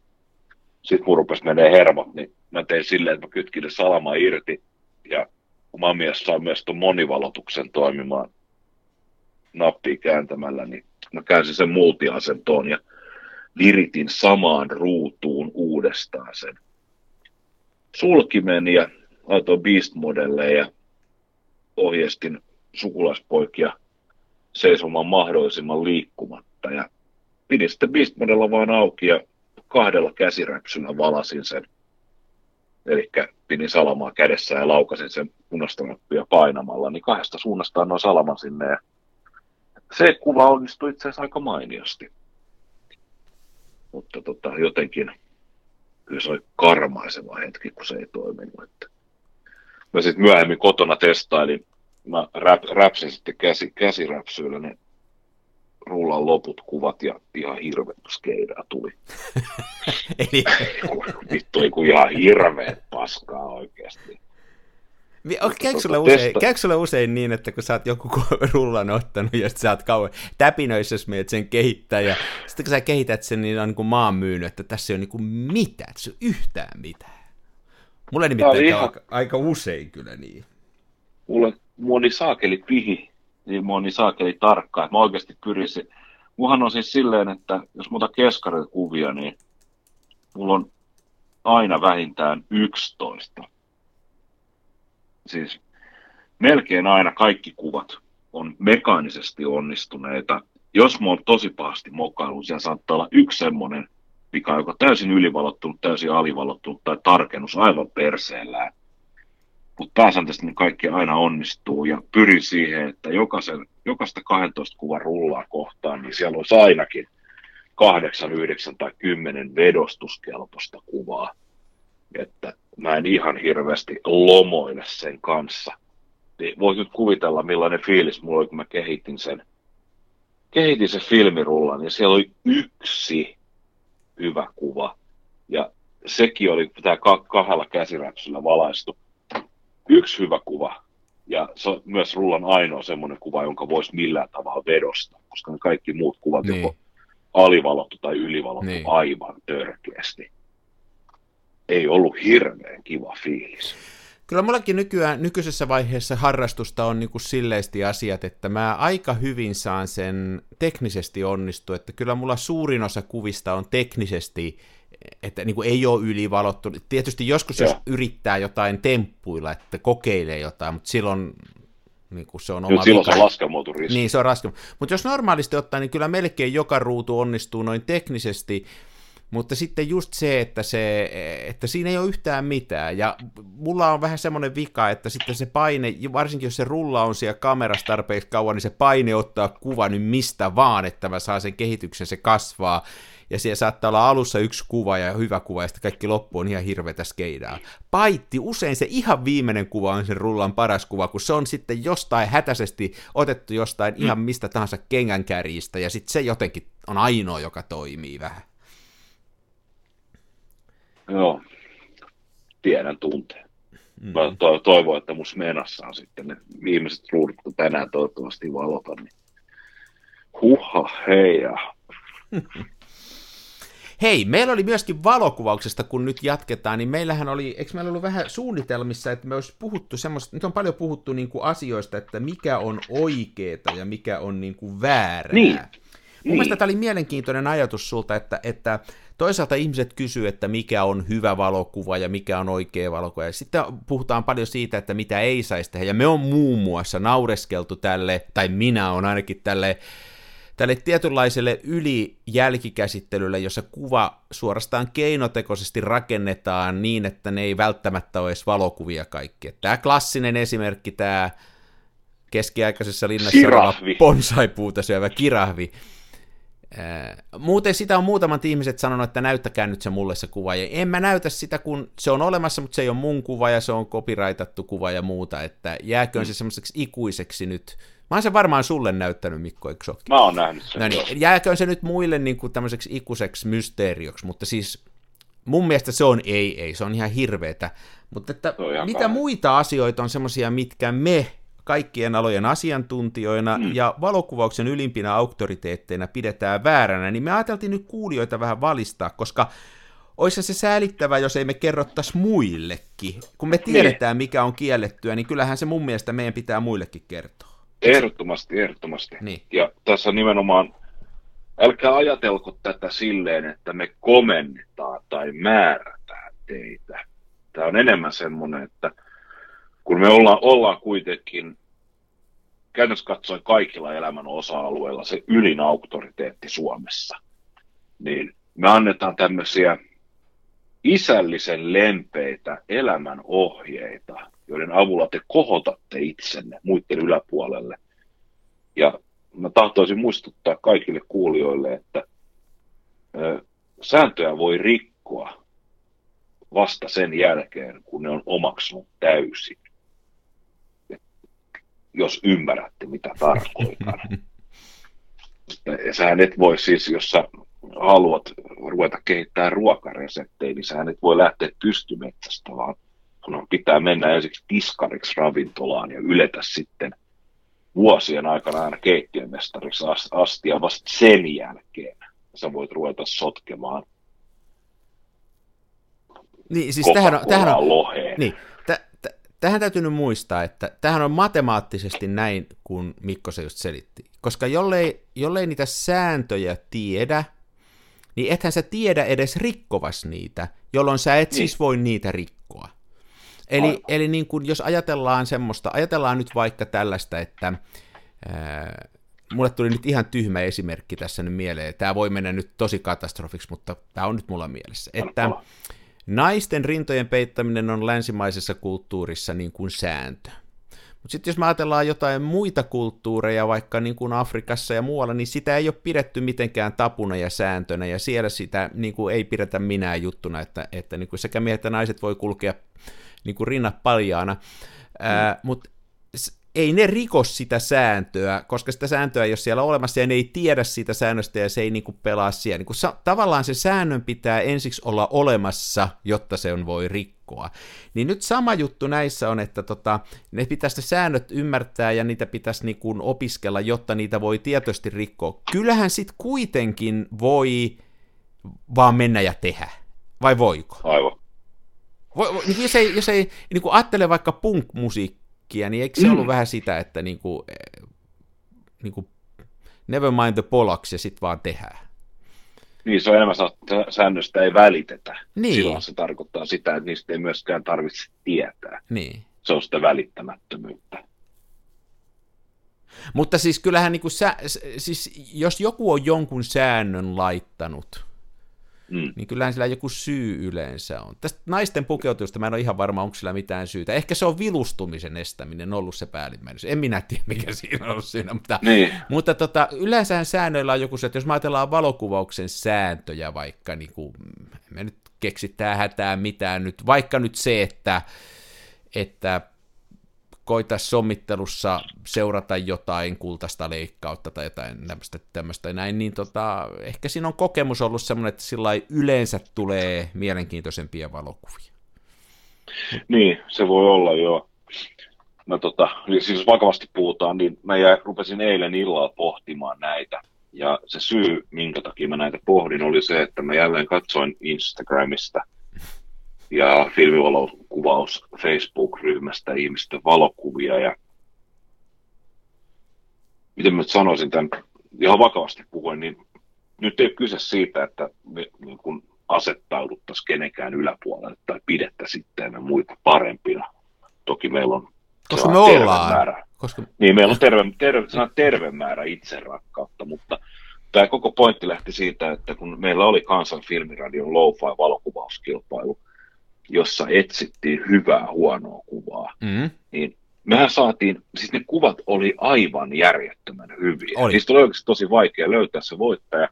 sitten mun rupesi menee hermot, niin mä tein silleen, että mä kytkin salama irti. Ja kun Mamias saa myös tuon monivalotuksen toimimaan nappia kääntämällä, niin mä käänsin sen multiasentoon ja viritin samaan ruutuun uudestaan sen. Sulkimen ja laitoin beast modelle ja ohjeistin sukulaspoikia seisomaan mahdollisimman liikkumatta ja pidin sitten beast modella vaan auki ja kahdella käsiräpsyllä valasin sen. Eli pidin salamaa kädessä ja laukasin sen punaista nappia painamalla, niin kahdesta suunnasta annoin salaman sinne ja se kuva onnistui itse asiassa aika mainiosti. Mutta tota, jotenkin kyllä se oli karmaiseva hetki, kun se ei toiminut. Että. Mä sitten myöhemmin kotona testailin, mä rap, räpsin sitten käsi, käsiräpsyillä ne rullan loput kuvat ja ihan hirveät skeidaa tuli. Eli... Vittu, kun ihan hirveät paskaa oikeasti. Käykö sulle, usein, käykö sulle usein niin, että kun sä oot joku rullan ottanut ja sä oot kauan täpinöissä meet sen kehittää ja sitten kun sä kehität sen, niin on niin kuin maan myynyt, että tässä ei ole niin kuin mitään, tässä ei ole yhtään mitään. Mulle nimittäin ihan... aika, aika usein kyllä niin. Mulle, mua niin saakeli pihi, niin mua niin saakeli tarkkaa, että mä oikeasti pyrisin. Muhan on siis silleen, että jos muuta kuvia, niin mulla on aina vähintään 11 siis melkein aina kaikki kuvat on mekaanisesti onnistuneita. Jos mä oon tosi pahasti mokailu, siellä saattaa olla yksi semmoinen vika, joka on täysin ylivalottunut, täysin alivalottunut tai tarkennus aivan perseellään. Mutta pääsääntöisesti ne kaikki aina onnistuu ja pyrin siihen, että jokaisen, jokaista 12 kuvan rullaa kohtaan, niin siellä olisi ainakin 8, 9 tai 10 vedostuskelpoista kuvaa. Että mä en ihan hirveästi lomoile sen kanssa. Niin voit nyt kuvitella, millainen fiilis mulla oli, kun mä kehitin sen, kehitin sen filmirullan, niin siellä oli yksi hyvä kuva. Ja sekin oli tämä kahdella käsiräpsyllä valaistu. Yksi hyvä kuva. Ja se on myös rullan ainoa semmoinen kuva, jonka voisi millään tavalla vedosta, koska ne kaikki muut kuvat niin. joko alivalottu tai ylivalottu niin. aivan törkeästi ei ollut hirveän kiva fiilis. Kyllä mullakin nykyään, nykyisessä vaiheessa harrastusta on niinku silleesti asiat, että mä aika hyvin saan sen teknisesti onnistua, että kyllä mulla suurin osa kuvista on teknisesti, että niinku ei ole ylivalottu. Tietysti joskus Joo. jos yrittää jotain temppuilla, että kokeilee jotain, mutta silloin niin kuin se on oma silloin vika. se laskelmoitu riski. Niin, se on raskelmoitu. Mutta jos normaalisti ottaa, niin kyllä melkein joka ruutu onnistuu noin teknisesti, mutta sitten just se, että, se, että siinä ei ole yhtään mitään, ja mulla on vähän semmoinen vika, että sitten se paine, varsinkin jos se rulla on siellä kamerassa tarpeeksi kauan, niin se paine ottaa kuva nyt mistä vaan, että mä saan sen kehityksen, se kasvaa, ja siellä saattaa olla alussa yksi kuva ja hyvä kuva, ja sitten kaikki loppu on ihan hirveätä skeidaa. Paitti, usein se ihan viimeinen kuva on sen rullan paras kuva, kun se on sitten jostain hätäisesti otettu jostain mm. ihan mistä tahansa kengänkärjistä, ja sitten se jotenkin on ainoa, joka toimii vähän. Joo, tiedän tunteen. Mm. Mä to- toivon, että mun menassa on sitten ne viimeiset ruudut, kun tänään toivottavasti valotan. Niin... Huha, heija. Hei, meillä oli myöskin valokuvauksesta, kun nyt jatketaan, niin meillähän oli, eikö meillä ollut vähän suunnitelmissa, että me olisi puhuttu semmoista, nyt on paljon puhuttu niin kuin asioista, että mikä on oikeeta ja mikä on niin kuin väärää. Niin. Mun niin. mielestä tämä oli mielenkiintoinen ajatus sulta, että, että toisaalta ihmiset kysyy, että mikä on hyvä valokuva ja mikä on oikea valokuva. Ja sitten puhutaan paljon siitä, että mitä ei saisi tehdä. Ja me on muun muassa naureskeltu tälle, tai minä on ainakin tälle tälle tietynlaiselle ylijälkikäsittelylle, jossa kuva suorastaan keinotekoisesti rakennetaan niin, että ne ei välttämättä ole edes valokuvia kaikki. Tämä klassinen esimerkki, tämä keskiaikaisessa linnassa oleva bonsai-puuta syövä kirahvi, Muuten sitä on muutamat ihmiset sanonut, että näyttäkää nyt se mulle se kuva. Ja en mä näytä sitä, kun se on olemassa, mutta se ei ole mun kuva ja se on copyrightattu kuva ja muuta. Että jääköön mm. se semmoiseksi ikuiseksi nyt Mä oon sen varmaan sulle näyttänyt, Mikko, eikö ole? Mä oon nähnyt sen. No niin, jääköön se nyt muille niin kuin tämmöiseksi ikuiseksi mysteerioksi, mutta siis mun mielestä se on ei, ei, se on ihan hirveetä. Mutta että mitä kai. muita asioita on semmoisia, mitkä me kaikkien alojen asiantuntijoina mm. ja valokuvauksen ylimpinä auktoriteetteina pidetään vääränä, niin me ajateltiin nyt kuulijoita vähän valistaa, koska olisi se säälittävä, jos ei me kerrottaisi muillekin. Kun me niin. tiedetään, mikä on kiellettyä, niin kyllähän se mun mielestä meidän pitää muillekin kertoa. Ehdottomasti, ehdottomasti. Niin. Ja tässä nimenomaan, älkää ajatelko tätä silleen, että me komennetaan tai määrätään teitä. Tämä on enemmän semmoinen, että kun me ollaan, ollaan kuitenkin käytännössä katsoen kaikilla elämän osa-alueilla se ylin auktoriteetti Suomessa, niin me annetaan tämmöisiä isällisen lempeitä elämän ohjeita, joiden avulla te kohotatte itsenne muiden yläpuolelle. Ja mä tahtoisin muistuttaa kaikille kuulijoille, että ö, sääntöjä voi rikkoa vasta sen jälkeen, kun ne on omaksunut täysin. Et jos ymmärrätte, mitä tarkoitan. Sähän et voi siis, jos sä haluat ruveta kehittämään ruokareseptejä, niin sähän et voi lähteä pystymetsästä, vaan kun pitää mennä ensiksi tiskariksi ravintolaan ja yletä sitten vuosien aikana aina keittiömestariksi asti ja vasta sen jälkeen sä voit ruveta sotkemaan niin, siis tähän on, tähän on, loheen. Niin, tähän täytyy nyt muistaa, että tähän on matemaattisesti näin, kun Mikko se just selitti. Koska jollei, jollei niitä sääntöjä tiedä, niin ethän sä tiedä edes rikkovas niitä, jolloin sä et niin. siis voi niitä rikkoa. Eli, eli niin kuin, jos ajatellaan semmoista, ajatellaan nyt vaikka tällaista, että ää, mulle tuli nyt ihan tyhmä esimerkki tässä nyt mieleen, tämä voi mennä nyt tosi katastrofiksi, mutta tämä on nyt mulla mielessä, että naisten rintojen peittäminen on länsimaisessa kulttuurissa niin kuin sääntö. Mutta sitten jos me ajatellaan jotain muita kulttuureja, vaikka niin kuin Afrikassa ja muualla, niin sitä ei ole pidetty mitenkään tapuna ja sääntönä, ja siellä sitä niin kuin ei pidetä minään juttuna, että, että niin kuin sekä miehet että naiset voi kulkea niin kuin rinnat paljaana. Mm. Mutta ei ne riko sitä sääntöä, koska sitä sääntöä ei ole siellä olemassa ja ne ei tiedä siitä säännöstä ja se ei niinku pelaa siellä. Niinku sa- tavallaan se säännön pitää ensiksi olla olemassa, jotta se on voi rikkoa. Niin nyt sama juttu näissä on, että tota, ne pitäisi säännöt ymmärtää ja niitä pitäisi niinku opiskella, jotta niitä voi tietoisesti rikkoa. Kyllähän sit kuitenkin voi vaan mennä ja tehdä. Vai voiko? Aivan. Voi, niin jos ei, jos ei niin kuin ajattele vaikka punk-musiikkia, niin eikö se mm. ollut vähän sitä, että niin kuin, eh, niin kuin never mind the pollocks ja sitten vaan tehdään? Niin, se on enemmän että säännöstä ei välitetä. Niin. Silloin se tarkoittaa sitä, että niistä ei myöskään tarvitse tietää. Niin. Se on sitä välittämättömyyttä. Mutta siis kyllähän niin kuin sä, siis jos joku on jonkun säännön laittanut, mm. niin kyllähän sillä joku syy yleensä on. Tästä naisten pukeutusta mä en ole ihan varma, onko sillä mitään syytä. Ehkä se on vilustumisen estäminen ollut se päällimmäinen. En minä tiedä, mikä siinä on siinä, mutta, niin. mutta tota, yleensähän säännöillä on joku se, että jos mä ajatellaan valokuvauksen sääntöjä vaikka, niin kuin, me nyt keksitään hätää mitään nyt, vaikka nyt se, että, että koita sommittelussa seurata jotain kultaista leikkautta tai jotain tämmöistä, tämmöistä näin, niin tota, ehkä siinä on kokemus ollut semmoinen, että sillä yleensä tulee mielenkiintoisempia valokuvia. Niin, se voi olla joo. Mä tota, siis vakavasti puhutaan, niin mä jäi, rupesin eilen illalla pohtimaan näitä. Ja se syy, minkä takia mä näitä pohdin, oli se, että mä jälleen katsoin Instagramista – ja filmivalokuvaus Facebook-ryhmästä ihmisten valokuvia ja miten mä sanoisin tämän ihan vakavasti puhuen, niin nyt ei ole kyse siitä, että me niin kun asettauduttaisiin kenenkään yläpuolelle tai pidettä sitten muita parempina. Toki meillä on koska me ollaan. Määrä. Koska... Niin, meillä on terve, terve, terve määrä itserakkautta, mutta tämä koko pointti lähti siitä, että kun meillä oli Kansan filmiradion low-fi valokuvauskilpailu, jossa etsittiin hyvää huonoa kuvaa, mm. niin mehän saatiin, siis ne kuvat oli aivan järjettömän hyviä. Oli. Niistä oli oikeasti tosi vaikea löytää se voittaja.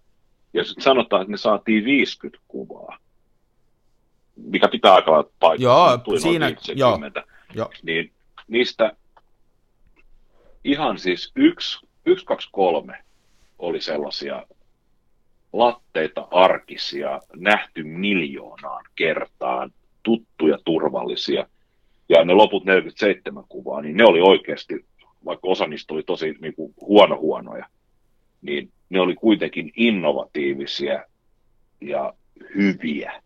Ja sitten sanotaan, että me saatiin 50 kuvaa, mikä pitää aika lailla paikkaa. Joo, siinä, joo, joo. Niin niistä ihan siis yksi, yksi, kaksi, kolme oli sellaisia latteita arkisia, nähty miljoonaan kertaan, tuttuja, turvallisia. Ja ne loput 47 kuvaa, niin ne oli oikeasti, vaikka osa niistä oli tosi niin kuin huono huonoja, niin ne oli kuitenkin innovatiivisia ja hyviä.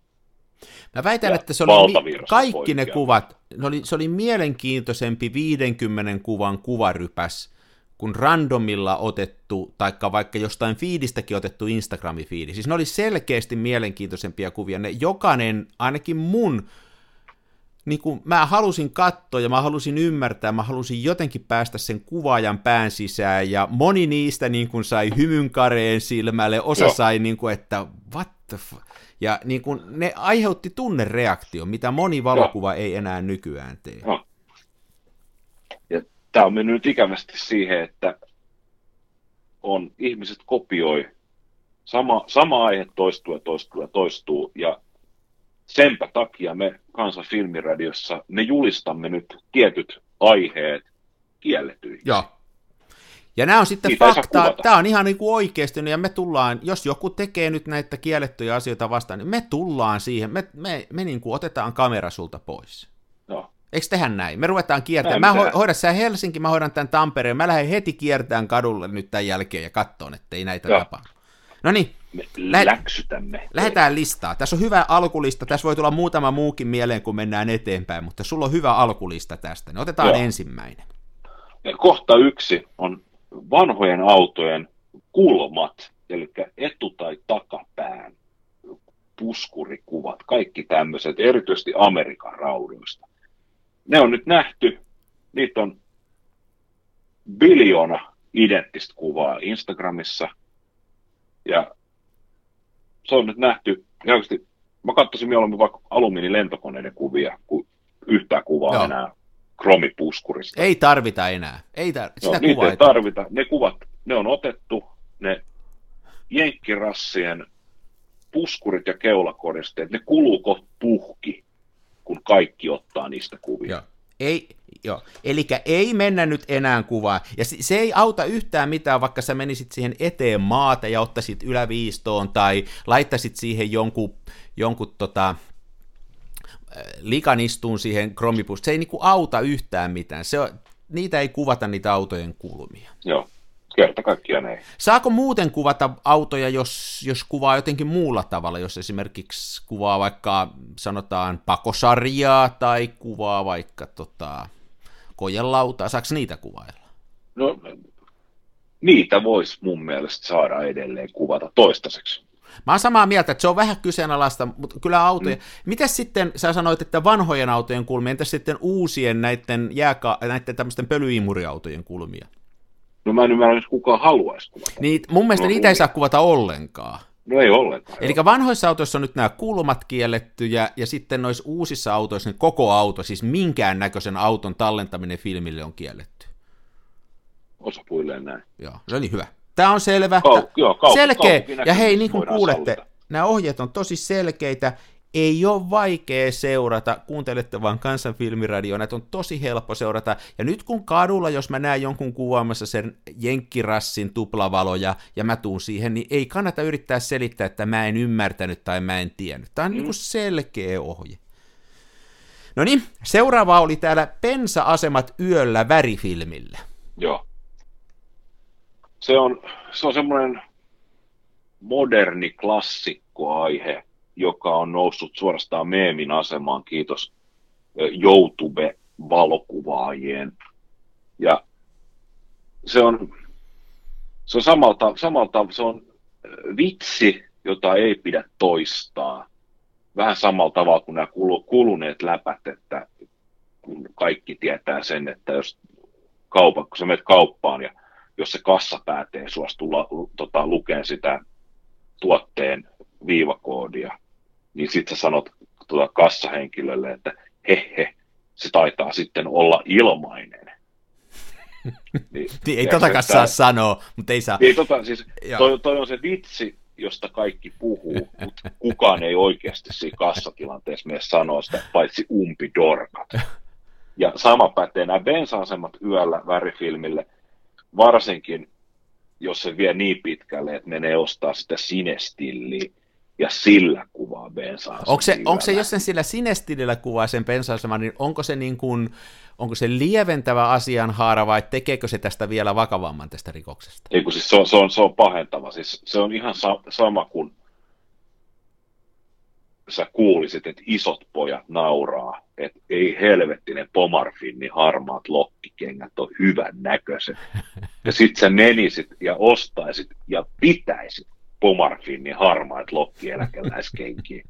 Mä väitän, ja että se oli kaikki ne kuvat, ne oli, se oli mielenkiintoisempi 50 kuvan kuvarypäs kuin randomilla otettu, taikka vaikka jostain fiidistäkin otettu Instagrami-fiidi. Siis ne oli selkeästi mielenkiintoisempia kuvia. Ne jokainen, ainakin mun, niin kuin mä halusin katsoa ja mä halusin ymmärtää, mä halusin jotenkin päästä sen kuvaajan pään sisään, ja moni niistä niin kuin sai hymyn kareen silmälle, osa Joo. sai niin kuin, että what the f-? Ja niin kuin, ne aiheutti tunnereaktio, mitä moni valokuva Joo. ei enää nykyään tee. Joo tämä on mennyt ikävästi siihen, että on, ihmiset kopioi, sama, sama aihe toistuu ja toistuu ja toistuu, ja senpä takia me Kansan filmiradiossa, me julistamme nyt tietyt aiheet kielletyiksi. Joo. Ja nämä on sitten Niitä fakta, tämä on ihan niin kuin oikeasti, ja me tullaan, jos joku tekee nyt näitä kiellettyjä asioita vastaan, niin me tullaan siihen, me, me, me niin kuin otetaan kamera sulta pois. Eikö tehdä näin? Me ruvetaan kiertämään. Mä ho- hoidan sä Helsinki, mä hoidan tämän Tampereen. Mä lähden heti kiertämään kadulle nyt tämän jälkeen ja katsoon, ettei näitä Joo. tapahdu. No niin. Läksytämme. Lähdetään listaa. Tässä on hyvä alkulista. Tässä voi tulla muutama muukin mieleen, kun mennään eteenpäin, mutta sulla on hyvä alkulista tästä. Niin otetaan Joo. ensimmäinen. Kohta yksi on vanhojen autojen kulmat, eli etu- tai takapään puskurikuvat, kaikki tämmöiset, erityisesti Amerikan raudoista ne on nyt nähty, niitä on biljoona identtistä kuvaa Instagramissa, ja se on nyt nähty, ja oikeasti mä katsoisin mieluummin vaikka alumiinilentokoneiden kuvia, kuin yhtään kuvaa Joo. enää kromipuskurista. Ei tarvita enää. Ei tar- sitä no, niitä ei tarvita. Ne kuvat, ne on otettu, ne jenkkirassien puskurit ja keulakoristeet, ne kuluu kohta puhki kun kaikki ottaa niistä kuvia. Joo. Ei, joo. Eli ei mennä nyt enää kuvaan. Ja se, se ei auta yhtään mitään, vaikka sä menisit siihen eteen maata ja ottaisit yläviistoon tai laittaisit siihen jonkun, jonkun tota, äh, likan istuun siihen kromipus. Se ei niinku auta yhtään mitään. Se, niitä ei kuvata niitä autojen kulmia. Joo kerta kaikkiaan ei. Saako muuten kuvata autoja, jos, jos kuvaa jotenkin muulla tavalla, jos esimerkiksi kuvaa vaikka sanotaan pakosarjaa tai kuvaa vaikka tota, kojelautaa, saako niitä kuvailla? No niitä voisi mun mielestä saada edelleen kuvata toistaiseksi. Mä oon samaa mieltä, että se on vähän kyseenalaista, mutta kyllä autoja. Mm. Miten sitten, sä sanoit, että vanhojen autojen kulmia, entäs sitten uusien näiden, jääka- näiden tämmöisten pölyimuriautojen kulmia? No mä en ymmärrä, jos kukaan haluaisi kuvata. Niin, mun mielestä no, niitä ei saa kuvata ollenkaan. No ei ollenkaan. Eli vanhoissa autoissa on nyt nämä kulmat kielletty, ja, ja sitten noissa uusissa autoissa niin koko auto, siis minkään näköisen auton tallentaminen filmille on kielletty. Osapuilleen näin. Joo, se oli hyvä. Tämä on selvä. Kau- joo, kau- Selkeä. Ja hei, niin kuin kuulette, nämä ohjeet on tosi selkeitä. Ei ole vaikea seurata, kuuntelette vaan kansanfilmiradio, näitä on tosi helppo seurata. Ja nyt kun kadulla, jos mä näen jonkun kuvaamassa sen jenkkirassin tuplavaloja ja mä tuun siihen, niin ei kannata yrittää selittää, että mä en ymmärtänyt tai mä en tiennyt. Tämä on mm. niin kuin selkeä ohje. No niin, seuraava oli täällä Pensa-asemat yöllä värifilmillä. Joo. Se on, se on semmoinen moderni klassikkoaihe, joka on noussut suorastaan meemin asemaan, kiitos ö, YouTube-valokuvaajien. Ja se on, se on samalta, samalta, se on ö, vitsi, jota ei pidä toistaa. Vähän samalla tavalla kuin nämä kulu- kuluneet läpät, että kun kaikki tietää sen, että jos kaupa, kun sä menet kauppaan ja jos se kassapääte ei suostu tota, lukeen sitä tuotteen viivakoodia, niin sitten sä sanot tuota kassahenkilölle, että he, he, se taitaa sitten olla ilmainen. Niin, Niin ei tiedätkö, totakaan että- saa sanoa, mutta ei saa. Ei, tota, siis, Joo. toi, toi on se vitsi, josta kaikki puhuu, mutta kukaan ei oikeasti siinä kassatilanteessa mene sanoa sitä, paitsi umpidorkat. Ja sama pätee nämä bensa-asemat yöllä värifilmille, varsinkin jos se vie niin pitkälle, että menee ostaa sitä sinestilliä ja sillä kuvaa bensa Onko se, onko se, jos sen sillä sinestilillä kuvaa sen pensa niin onko se, niin kuin, onko se lieventävä asianhaara vai tekeekö se tästä vielä vakavamman tästä rikoksesta? Ei kun siis se on, se on, se on pahentava. Siis se on ihan sa- sama kuin sä kuulisit, että isot pojat nauraa, että ei helvetti ne Pomarfinnin harmaat lokkikengät on hyvän näköiset. Ja sit sä menisit ja ostaisit ja pitäisit Pomarfinnin harmaat lokkieläkeläiskenkiä.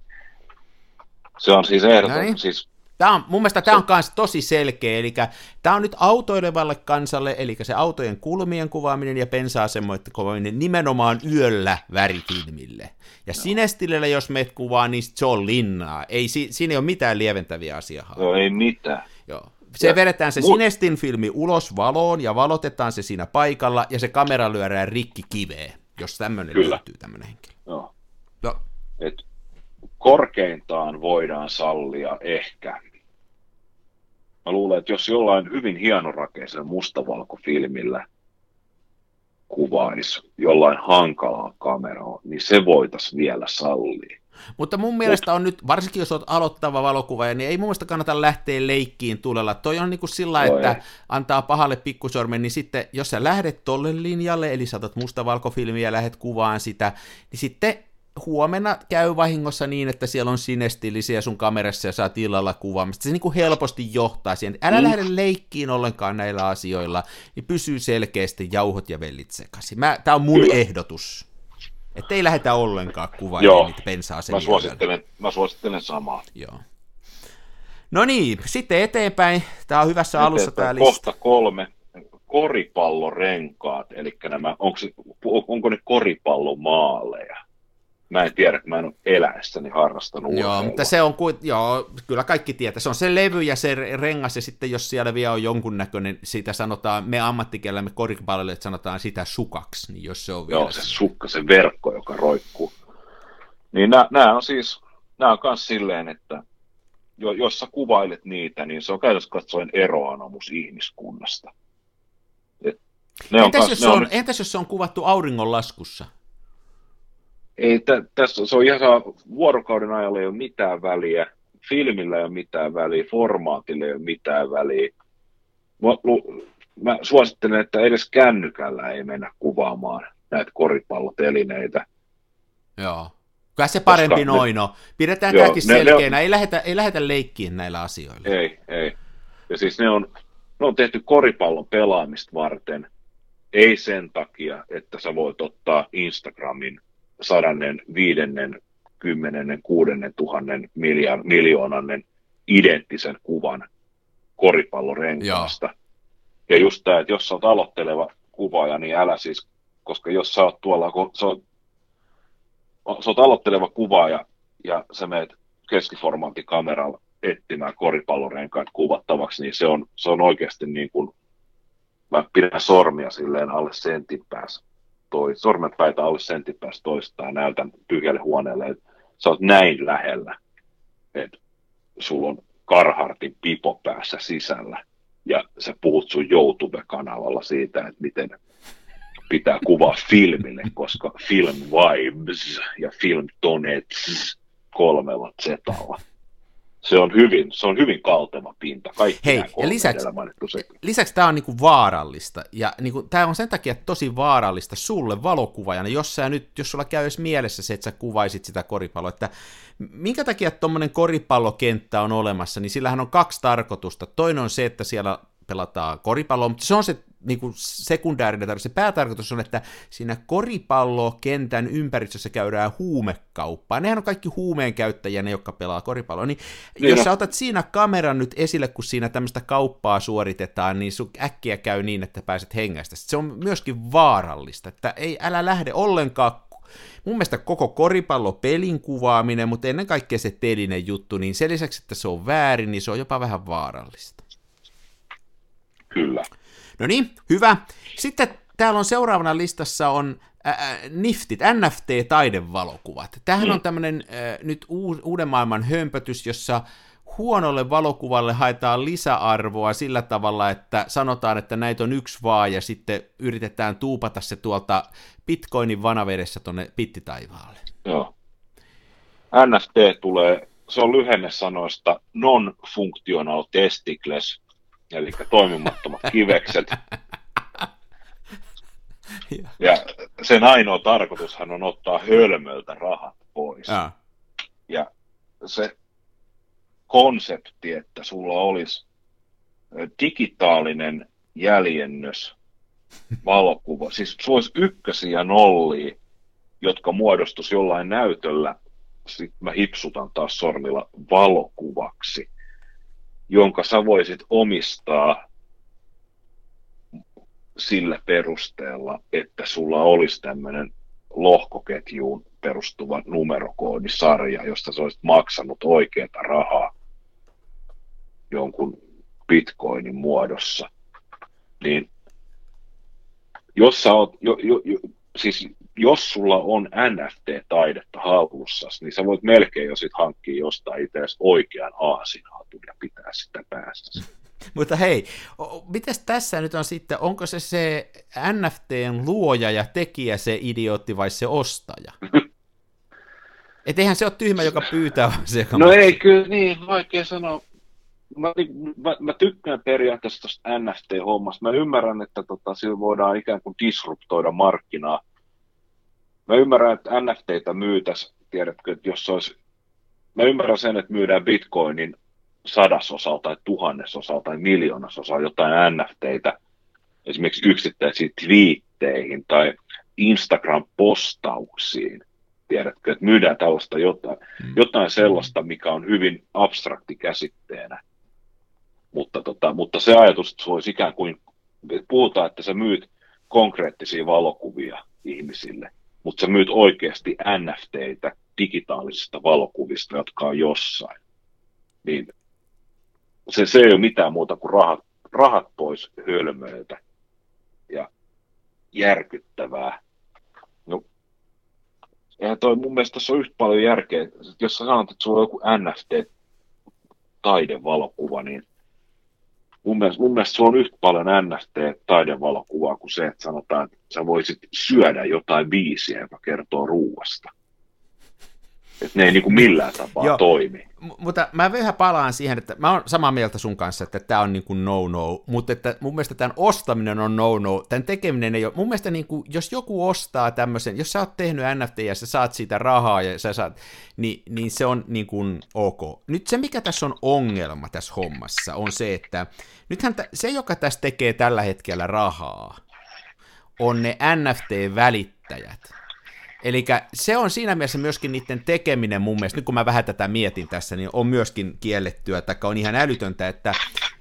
Se on siis Näin. ehdoton, siis Tämä on, mun mielestä tämä on myös tosi selkeä, eli tämä on nyt autoilevalle kansalle, eli se autojen kulmien kuvaaminen ja pensa-asemoiden kuvaaminen nimenomaan yöllä värifilmille. Ja sinestilillä, jos meet kuvaa, niin se on linnaa. Ei, si, siinä ei ole mitään lieventäviä asiaa. no ei mitään. Joo. Se Ja vedetään se mu- Sinestin filmi ulos valoon ja valotetaan se siinä paikalla ja se kamera lyödään rikki kiveen, jos tämmöinen Kyllä. löytyy tämmöinen henkilö. No. No, Et korkeintaan voidaan sallia ehkä. Mä luulen, että jos jollain hyvin hienorakeisella mustavalkofilmillä kuvaisi jollain hankalaa kameraa, niin se voitaisiin vielä sallia. Mutta mun mielestä on nyt, varsinkin jos olet aloittava valokuvaaja, niin ei mun mielestä kannata lähteä leikkiin tulella. Toi on niin kuin sillä, että antaa pahalle pikkusormen, niin sitten jos sä lähdet tolle linjalle, eli saatat mustavalkofilmiä ja lähdet kuvaan sitä, niin sitten huomenna käy vahingossa niin, että siellä on sinestillisiä sun kamerassa ja saat illalla kuvaamista. Se niin kuin helposti johtaa siihen. Älä Mm. lähde leikkiin ollenkaan näillä asioilla, niin pysyy selkeästi jauhot ja vellit sekaisin. Mä, tää on mun Kyllä. ehdotus. Että ei lähetä ollenkaan kuvailemaan Joo, niitä pensaa Mä suosittelen, mä suosittelen samaa. Joo. No niin, sitten eteenpäin. Tämä on hyvässä alussa tämä Eteenpäin lista. Kohta kolme. Koripallorenkaat, eli nämä, onko, onko ne koripallomaaleja? Mä en tiedä, kun mä en ole eläessäni harrastanut Joo, urheilua. mutta se on, kuin, joo, kyllä kaikki tietää. Se on se levy ja se rengas, ja sitten jos siellä vielä on jonkunnäköinen, sitä sanotaan, me ammattikielellä, me koripalloilijat sanotaan sitä sukaksi, niin jos se on vielä Joo, se sukka, se verkko, joka roikkuu. Niin nämä on siis, nämä on myös silleen, että jo, jos sä kuvailet niitä, niin se on käytössä katsoen eroanomus ihmiskunnasta. Et ne on entäs, kans- jos ne on, nyt- entäs jos se on kuvattu auringonlaskussa? Ei, tä, tässä se on ihan saa, vuorokauden ajalla ei ole mitään väliä, filmillä ei ole mitään väliä, formaatilla ei ole mitään väliä. Mä, lu, mä suosittelen, että edes kännykällä ei mennä kuvaamaan näitä koripallotelineitä. Joo. Kyllä se parempi ne- noin on. Pidetään Joo, tämäkin ne- ne selkeänä, ei, lähetä, ei lähetä leikkiin näillä asioilla. Ei, ei. Ja siis ne on, ne on tehty koripallon pelaamista varten, ei sen takia, että sä voit ottaa Instagramin sadannen, viidennen, kymmenennen, kuudennen tuhannen miljard, miljoonannen identtisen kuvan koripallorenkaasta. Ja just tämä, että jos oot aloitteleva kuvaaja, niin älä siis, koska jos sä oot tuolla, kun sä oot sä oot aloitteleva kuvaaja ja sä meet keskiformaattikameralla etsimään koripallorenkaat kuvattavaksi, niin se on, se on oikeasti niin kuin, mä pidän sormia silleen alle sentin päässä, toi, sormet päitä alle sentin päässä toistaan ja näytän tyhjälle huoneelle, että sä oot näin lähellä, että sulla on Karhartin pipo päässä sisällä ja sä puhut sun YouTube-kanavalla siitä, että miten pitää kuvaa filmille, koska film vibes ja film tonets kolmella zetalla se on hyvin, se on hyvin kalteva pinta. Kaikki Hei, ja lisäksi, lisäksi tämä on niinku vaarallista, ja niinku, tämä on sen takia tosi vaarallista sulle valokuvaajana, jos, sä nyt, jos sulla käy edes mielessä se, että sä kuvaisit sitä koripalloa, että minkä takia tuommoinen koripallokenttä on olemassa, niin sillähän on kaksi tarkoitusta. Toinen on se, että siellä pelataan koripalloa, mutta se on se niin kuin sekundäärinen tarkoitus. Se päätarkoitus on, että siinä koripallokentän ympäristössä käydään huumekauppaa. Nehän on kaikki huumeen käyttäjiä, ne, jotka pelaa koripalloa. Niin, niin jos sä otat siinä kameran nyt esille, kun siinä tämmöistä kauppaa suoritetaan, niin sun äkkiä käy niin, että pääset hengästä. Se on myöskin vaarallista, että ei, älä lähde ollenkaan mun mielestä koko koripallopelin kuvaaminen, mutta ennen kaikkea se telinen juttu, niin sen lisäksi, että se on väärin, niin se on jopa vähän vaarallista. Kyllä. No niin, hyvä. Sitten täällä on seuraavana listassa on äh, NIFTit, NFT-taidevalokuvat. Tämähän mm. on tämmöinen nyt uuden maailman hömpötys, jossa huonolle valokuvalle haetaan lisäarvoa sillä tavalla, että sanotaan, että näitä on yksi vaan, ja sitten yritetään tuupata se tuolta bitcoinin vanavedessä tuonne pittitaivaalle. Joo. NFT tulee, se on lyhenne sanoista non-functional testicles, eli toimimattomat kivekset. Ja. Sen ainoa tarkoitushan on ottaa hölmöltä rahat pois. Ja, ja se konsepti, että sulla olisi digitaalinen jäljennös, valokuva, siis sulla olisi ykkösiä nollia, jotka muodostus jollain näytöllä, sitten mä hipsutan taas sormilla valokuvaksi jonka sä voisit omistaa sillä perusteella, että sulla olisi tämmöinen lohkoketjuun perustuva numerokoodisarja, josta sä olisit maksanut oikeata rahaa jonkun bitcoinin muodossa, niin jos sä oot, jo, jo, jo, siis jos sulla on NFT-taidetta hallussa, niin sä voit melkein jo sit hankkia jostain itse oikean aasinhatun ja pitää sitä päässä. Mutta hei, mitäs tässä nyt on sitten, onko se se NFTn luoja ja tekijä se idiootti vai se ostaja? Et eihän se ole tyhmä, joka pyytää, vaan se, joka No maksaa. ei, kyllä niin, vaikea sanoa. Mä, mä, mä tykkään periaatteessa tuosta NFT-hommasta. Mä ymmärrän, että tota, sillä voidaan ikään kuin disruptoida markkinaa mä ymmärrän, että NFTitä myytäisi, tiedätkö, että jos olisi, mä ymmärrän sen, että myydään bitcoinin sadasosalla tai tuhannesosalla tai miljoonasosalla jotain NFTitä, esimerkiksi yksittäisiin twiitteihin tai Instagram-postauksiin, tiedätkö, että myydään tällaista jotain, mm. jotain sellaista, mikä on hyvin abstrakti käsitteenä. Mutta, tota, mutta se ajatus, että se olisi ikään kuin, puhutaan, että sä myyt konkreettisia valokuvia ihmisille, mutta sä myyt oikeasti NFTitä digitaalisista valokuvista, jotka on jossain. Niin se, se ei ole mitään muuta kuin rahat, rahat pois hölmöiltä ja järkyttävää. No, eihän toi mun mielestä tässä on yhtä paljon järkeä. Jos sä sanot, että sulla on joku NFT-taidevalokuva, niin mun mielestä, mun mielestä se on yhtä paljon NFT-taidevalokuvaa kuin se, että sanotaan, että sä voisit syödä jotain biisiä, joka kertoo ruuasta. Että ne ei niin kuin millään tapaa Joo, toimi. Mutta mä vähän palaan siihen, että mä oon samaa mieltä sun kanssa, että tämä on niin kuin no-no, mutta että mun mielestä tämän ostaminen on no-no, tämän tekeminen ei ole, mun mielestä niin kuin, jos joku ostaa tämmöisen, jos sä oot tehnyt NFT ja sä saat siitä rahaa ja sä saat, niin, niin se on niin kuin ok. Nyt se, mikä tässä on ongelma tässä hommassa, on se, että nythän t- se, joka tässä tekee tällä hetkellä rahaa, on ne NFT-välittäjät. Eli se on siinä mielessä myöskin niiden tekeminen mun mielestä, nyt kun mä vähän tätä mietin tässä, niin on myöskin kiellettyä, tai on ihan älytöntä, että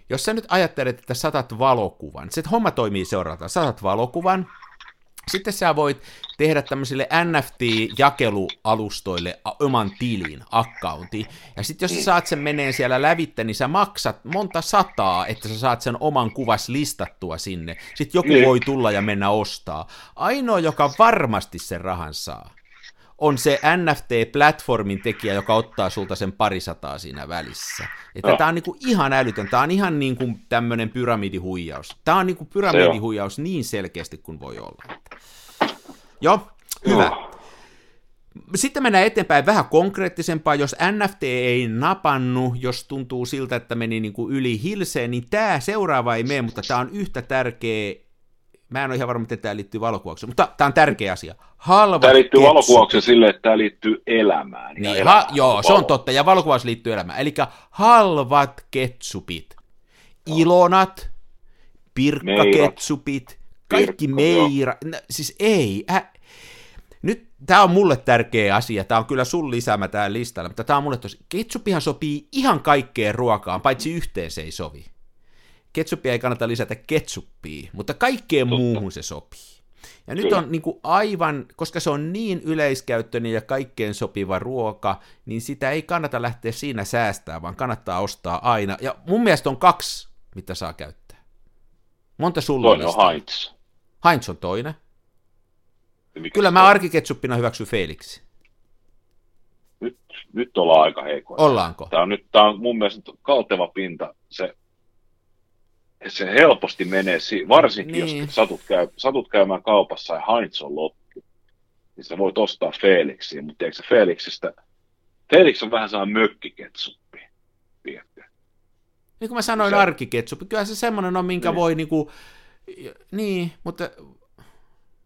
jos sä nyt ajattelet, että saatat valokuvan, se homma toimii seuraavalla, saatat valokuvan, sitten sä voit tehdä tämmöisille NFT-jakelualustoille oman tilin, accounti. Ja sitten jos sä saat sen menee siellä lävittä, niin sä maksat monta sataa, että sä saat sen oman kuvas listattua sinne. Sitten joku niin. voi tulla ja mennä ostaa. Ainoa, joka varmasti sen rahan saa, on se NFT-platformin tekijä, joka ottaa sulta sen parisataa siinä välissä. Että no. tämä on niinku ihan älytön, tämä on ihan niin kuin tämmöinen pyramidihuijaus. Tämä on niinku pyramidihuijaus niin selkeästi kuin voi olla. Joo, hyvä. No. Sitten mennään eteenpäin vähän konkreettisempaa. Jos NFT ei napannu, jos tuntuu siltä, että meni niin kuin yli hilseen, niin tämä seuraava ei mene, mutta tämä on yhtä tärkeä Mä en ole ihan varma, miten tämä liittyy valokuvaukseen, mutta tämä on tärkeä asia. Halvat tämä liittyy ketsupit. valokuvaukseen sille, että tämä liittyy elämään. Niin, elämään ha, joo, valo. se on totta, ja valokuvaus liittyy elämään. Eli halvat ketsupit, ilonat, pirkkaketsupit, kaikki meira, no, siis ei, äh, nyt tämä on mulle tärkeä asia, tämä on kyllä sun lisäämä tämä listalla, mutta tämä on mulle tosi, ketsupihan sopii ihan kaikkeen ruokaan, paitsi yhteen se ei sovi. Ketsuppia ei kannata lisätä ketsuppia, mutta kaikkeen Totta. muuhun se sopii. Ja nyt on niin kuin aivan, koska se on niin yleiskäyttöinen ja kaikkeen sopiva ruoka, niin sitä ei kannata lähteä siinä säästää, vaan kannattaa ostaa aina. Ja mun mielestä on kaksi, mitä saa käyttää. Monta sulla Toinen on Heinz. Heinz on toinen. Kyllä mä arkiketsuppina hyväksyn Felix. Nyt, nyt ollaan aika heikoa. Ollaanko? Tämä on, nyt, tämä on mun mielestä kalteva pinta. Se se helposti menee, varsinkin niin. jos satut, käy, satut käymään kaupassa ja Heinz on loppu, niin sä voit ostaa Felixia, mutta eikö se Felixistä, Felix on vähän sellainen mökkiketsuppi, tiedätkö? Niin kuin mä sanoin, se... arkiketsuppi, kyllä se semmoinen on, minkä niin. voi niinku, niin, mutta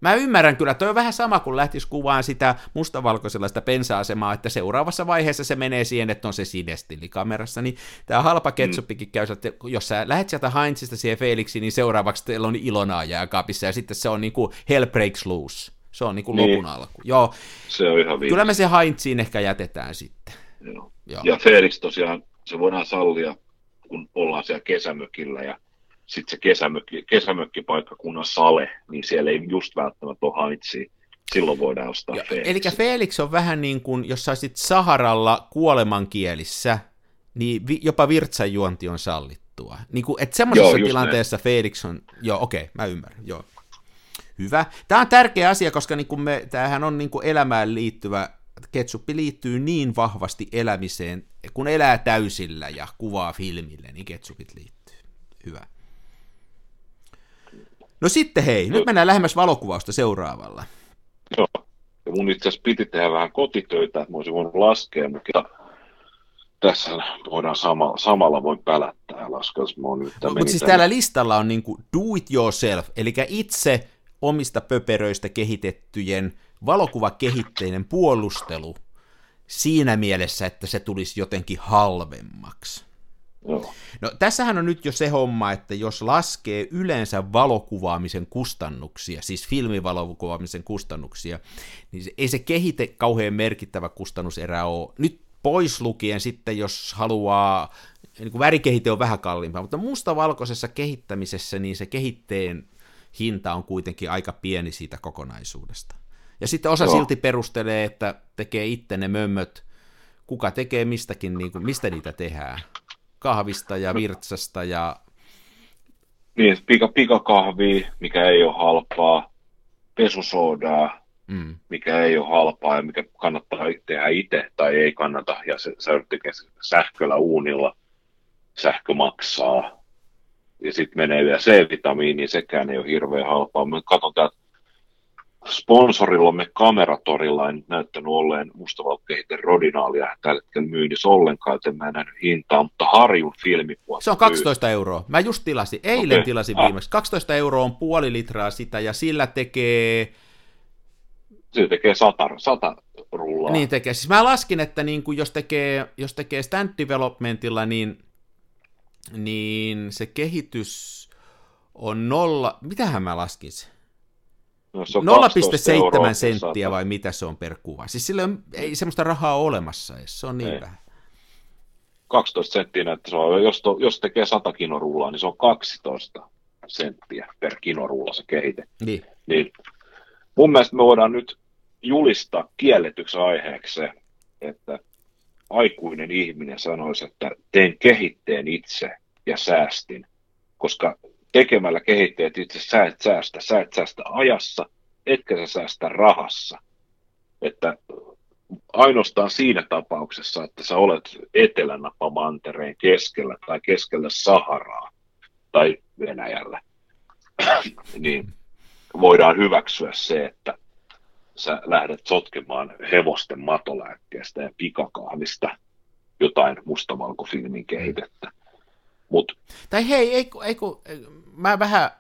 Mä ymmärrän kyllä, toi on vähän sama kuin lähtisi kuvaan sitä mustavalkoisella sitä pensa-asemaa, että seuraavassa vaiheessa se menee siihen, että on se sidestillikamerassa, niin tämä halpa ketsuppikin käy, että jos sä lähet sieltä Heinzista siihen Felixiin, niin seuraavaksi teillä on Ilonaa jääkaapissa, ja sitten se on niinku Hell Breaks Loose. Se on niinku niin. lopun alku. Joo. Se on ihan Kyllä me se Heinziin ehkä jätetään sitten. Joo. Joo. Ja Felix tosiaan, se voidaan sallia, kun ollaan siellä kesämökillä, ja sitten se kesämökki, kesämökkipaikkakunnan sale, niin siellä ei just välttämättä ole haitsia. Silloin voidaan ostaa ja, Felix. Eli Felix on vähän niin kuin, jos saisit Saharalla kuolemankielissä, niin vi, jopa virtsanjuonti on sallittua. Niin kuin, että semmoisessa joo, tilanteessa näin. Felix on, joo okei, okay, mä ymmärrän, joo. Hyvä. Tämä on tärkeä asia, koska niin kuin me, tämähän on niin kuin elämään liittyvä, ketsuppi liittyy niin vahvasti elämiseen, kun elää täysillä ja kuvaa filmille, niin ketsupit liittyy. Hyvä. No sitten hei, nyt mennään lähemmäs valokuvausta seuraavalla. Joo, ja mun itse asiassa piti tehdä vähän kotitöitä, että mä olisin voinut laskea, mutta tässä voidaan samalla, samalla voi pälättää jos mä nyt no, Mutta siis tänne. täällä listalla on niin kuin do it yourself, eli itse omista pöperöistä kehitettyjen valokuvakehitteinen puolustelu siinä mielessä, että se tulisi jotenkin halvemmaksi. Joo. No tässähän on nyt jo se homma, että jos laskee yleensä valokuvaamisen kustannuksia, siis filmivalokuvaamisen kustannuksia, niin se, ei se kehite kauhean merkittävä kustannuserä ole. Nyt pois lukien sitten, jos haluaa, niin kuin värikehite on vähän kalliimpaa, mutta mustavalkoisessa kehittämisessä niin se kehitteen hinta on kuitenkin aika pieni siitä kokonaisuudesta. Ja sitten osa Joo. silti perustelee, että tekee itse ne mömmöt, kuka tekee mistäkin, niin kuin, mistä niitä tehdään kahvista ja virtsasta ja... Niin, pika, pikakahvia, mikä ei ole halpaa, pesusoodaa, mm. mikä ei ole halpaa ja mikä kannattaa tehdä itse tai ei kannata, ja se, sä sähköllä uunilla, sähkö maksaa, ja sitten menee vielä C-vitamiini, sekään ei ole hirveän halpaa. Me katsotaan, sponsorillamme Kameratorilla en näyttänyt olleen mustavalkkeiden rodinaalia tällä hetkellä myynnissä ollenkaan, joten mä en nähnyt hintaa, mutta Harjun filmipuolta Se on 12 myy. euroa. Mä just tilasin, eilen okay. tilasin ah. viimeksi. 12 euroa on puoli litraa sitä ja sillä tekee... Se tekee sata, sata rullaa. Niin tekee. Siis mä laskin, että niin kuin jos tekee, jos tekee stand developmentilla, niin, niin se kehitys on nolla... Mitähän mä laskisin? No, 0,7 senttiä vai mitä se on per kuva? Siis sillä ei semmoista rahaa ole olemassa edes, se on niin ei. vähän. 12 senttiä että se on, jos, to, jos tekee 100 kinorullaa, niin se on 12 senttiä per kinorulla se kehite. Niin. niin mun mielestä me voidaan nyt julistaa kielletyksi aiheeksi se, että aikuinen ihminen sanoisi, että teen kehitteen itse ja säästin, koska tekemällä kehitteet itse sä et säästä, sä et säästä ajassa, etkä sä säästä rahassa. Että ainoastaan siinä tapauksessa, että sä olet Etelänapamantereen keskellä tai keskellä Saharaa tai Venäjällä, niin voidaan hyväksyä se, että sä lähdet sotkemaan hevosten matolääkkeestä ja pikakahvista jotain mustavalkofilmin kehitettä. Mut, tai hei, ei, ei, ei, mä vähän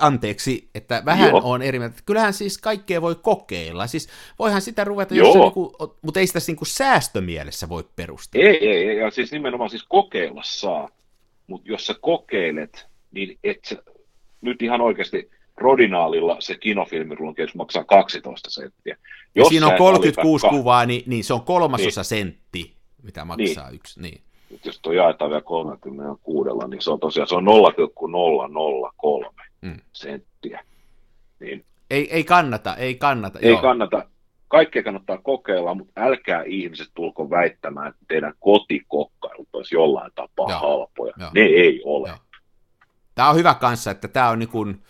anteeksi, että vähän Joo. on eri mieltä. Kyllähän siis kaikkea voi kokeilla. Siis voihan sitä ruveta, jos niinku, mutta ei sitä niinku säästömielessä voi perustella. Ei, ei, ei, ja siis nimenomaan siis kokeilla saa, mutta jos sä kokeilet, niin et sä, nyt ihan oikeasti Rodinaalilla se kinofilmirulkeus maksaa 12 senttiä. Jos siinä on 36 valita... kuvaa, niin, niin se on kolmasosa niin. sentti, mitä maksaa niin. yksi. Niin. Nyt jos tuo jaetaan vielä 36, niin se on tosiaan se on 0,003 mm. senttiä. Niin. Ei, ei kannata, ei kannata. Ei joo. kannata. Kaikkea kannattaa kokeilla, mutta älkää ihmiset tulko väittämään, että teidän kotikokkailut olisi jollain tapaa joo. halpoja. Joo. Ne ei ole. Joo. Tämä on hyvä kanssa, että tämä on niin kuin,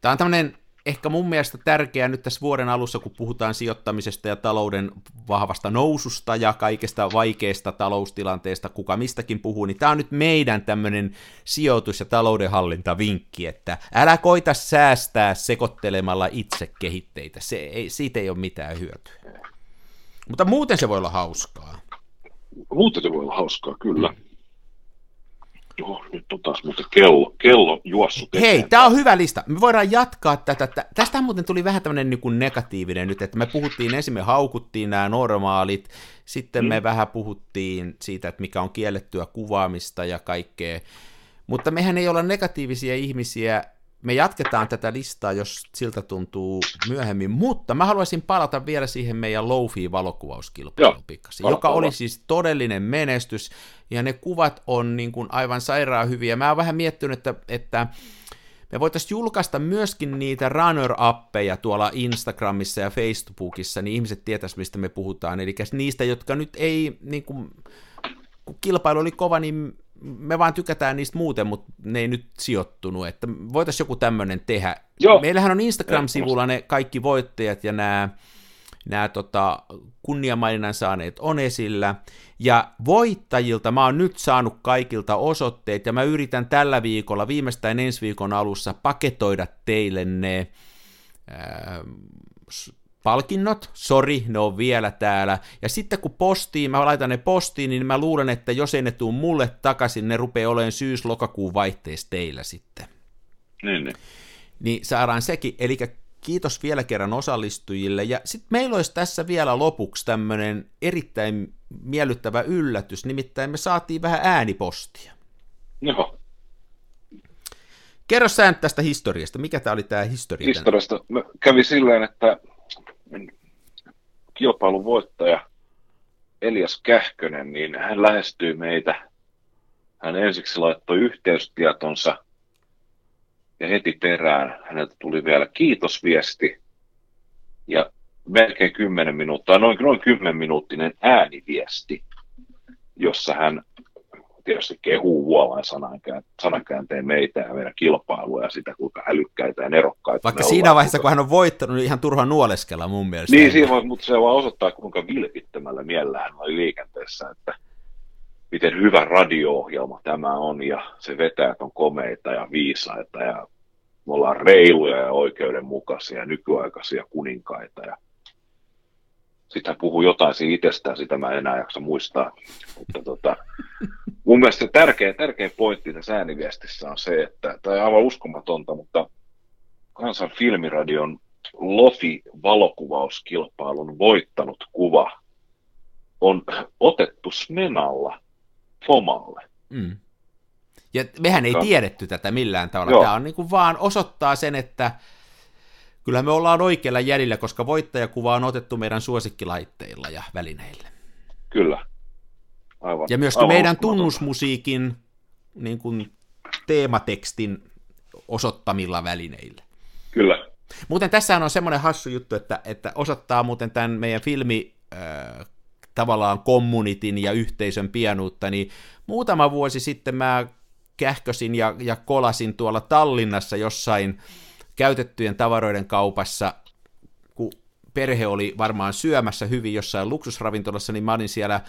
Tämä on tämmöinen ehkä mun mielestä tärkeää nyt tässä vuoden alussa, kun puhutaan sijoittamisesta ja talouden vahvasta noususta ja kaikesta vaikeasta taloustilanteesta, kuka mistäkin puhuu, niin tämä on nyt meidän tämmöinen sijoitus- ja taloudenhallintavinkki, että älä koita säästää sekoittelemalla itse kehitteitä, se ei, siitä ei ole mitään hyötyä. Mutta muuten se voi olla hauskaa. Muuten se voi olla hauskaa, kyllä. Mm. Joo, nyt on taas muuten kello, kello juossut Hei, tämä on hyvä lista. Me voidaan jatkaa tätä. Tästä muuten tuli vähän tämmöinen niin negatiivinen nyt, että me puhuttiin ensin, me haukuttiin nämä normaalit, sitten mm. me vähän puhuttiin siitä, että mikä on kiellettyä kuvaamista ja kaikkea. Mutta mehän ei olla negatiivisia ihmisiä, me jatketaan tätä listaa, jos siltä tuntuu myöhemmin, mutta mä haluaisin palata vielä siihen meidän Lofi valokuvauskilpailuun pikkasen, joka oli siis todellinen menestys, ja ne kuvat on niin kuin aivan sairaan hyviä. Mä oon vähän miettinyt, että, että me voitaisiin julkaista myöskin niitä runner-appeja tuolla Instagramissa ja Facebookissa, niin ihmiset tietäisivät, mistä me puhutaan. Eli niistä, jotka nyt ei, niin kuin, kun kilpailu oli kova, niin me vaan tykätään niistä muuten, mutta ne ei nyt sijoittunut, että voitaisiin joku tämmöinen tehdä. Joo. Meillähän on Instagram-sivulla ne kaikki voittajat ja nämä, nämä tota, kunniamaininnan saaneet on esillä, ja voittajilta mä oon nyt saanut kaikilta osoitteet, ja mä yritän tällä viikolla, viimeistään ensi viikon alussa, paketoida teille ne ää, palkinnot, sori, ne on vielä täällä. Ja sitten kun postiin, mä laitan ne postiin, niin mä luulen, että jos ei ne tuu mulle takaisin, ne rupeaa olemaan syys-lokakuun vaihteessa teillä sitten. Niin, niin. Niin saadaan sekin, eli kiitos vielä kerran osallistujille. Ja sitten meillä olisi tässä vielä lopuksi tämmöinen erittäin miellyttävä yllätys, nimittäin me saatiin vähän äänipostia. Joo. Kerro sä tästä historiasta. Mikä tämä oli tämä historia? Historiasta kävi silleen, että kilpailun voittaja Elias Kähkönen, niin hän lähestyi meitä. Hän ensiksi laittoi yhteystietonsa ja heti perään häneltä tuli vielä kiitosviesti ja melkein 10 minuuttia, noin, noin 10 minuuttinen ääniviesti, jossa hän tietysti kehuu Vuolan sanankäänteen meitä ja meidän kilpailua ja sitä, kuinka älykkäitä ja nerokkaita Vaikka siinä ollaan, vaiheessa, kun hän on voittanut, niin ihan turha nuoleskella mun mielestä. Niin, siinä voi, mutta se vaan osoittaa, kuinka vilpittömällä miellä hän oli liikenteessä, että miten hyvä radio-ohjelma tämä on ja se vetää on komeita ja viisaita ja me ollaan reiluja ja oikeudenmukaisia, nykyaikaisia kuninkaita ja sitä puhuu jotain siinä itsestään, sitä mä en enää jaksa muistaa. Mutta tota, mun mielestä se tärkeä, tärkeä pointti tässä ääniviestissä on se, että, tai aivan uskomatonta, mutta Kansan filmiradion Lofi-valokuvauskilpailun voittanut kuva on otettu Smenalla Fomalle. Mm. Ja mehän ei tiedetty tätä millään tavalla. Joo. Tämä on niin kuin vaan osoittaa sen, että kyllä me ollaan oikealla jäljellä, koska voittajakuva on otettu meidän suosikkilaitteilla ja välineillä. Kyllä. Aivan, ja myöskin aivan meidän tunnusmusiikin niin kuin, teematekstin osoittamilla välineillä. Kyllä, Muuten tässä on semmoinen hassu juttu, että, että osoittaa muuten tämän meidän filmi äh, tavallaan kommunitin ja yhteisön pianuutta, niin muutama vuosi sitten mä kähkösin ja, ja kolasin tuolla Tallinnassa jossain käytettyjen tavaroiden kaupassa, kun perhe oli varmaan syömässä hyvin jossain luksusravintolassa, niin mä olin siellä äh,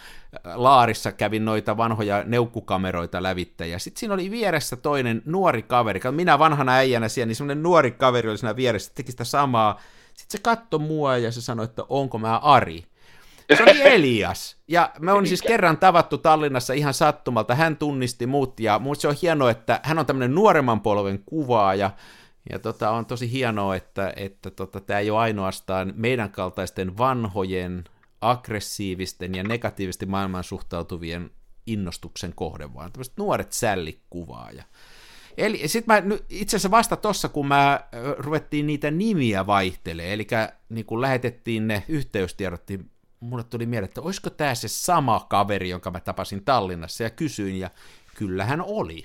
laarissa, kävin noita vanhoja neukkukameroita lävitte, ja sitten siinä oli vieressä toinen nuori kaveri, minä vanhana äijänä siellä, niin semmoinen nuori kaveri oli siinä vieressä, teki sitä samaa, sitten se katsoi mua ja se sanoi, että onko mä Ari. Se oli Elias. Ja me on siis kerran tavattu Tallinnassa ihan sattumalta. Hän tunnisti mut ja musta se on hienoa, että hän on tämmöinen nuoremman polven kuvaaja. Ja tota, on tosi hienoa, että, että tota, tämä ei ole ainoastaan meidän kaltaisten vanhojen, aggressiivisten ja negatiivisesti maailman suhtautuvien innostuksen kohde, vaan tämmöiset nuoret sällikuvaaja. Eli sitten mä itse asiassa vasta tossa, kun mä ruvettiin niitä nimiä vaihtelee, eli niin kun lähetettiin ne yhteystiedot, niin mulle tuli mieleen, että olisiko tämä se sama kaveri, jonka mä tapasin Tallinnassa, ja kysyin, ja kyllähän oli.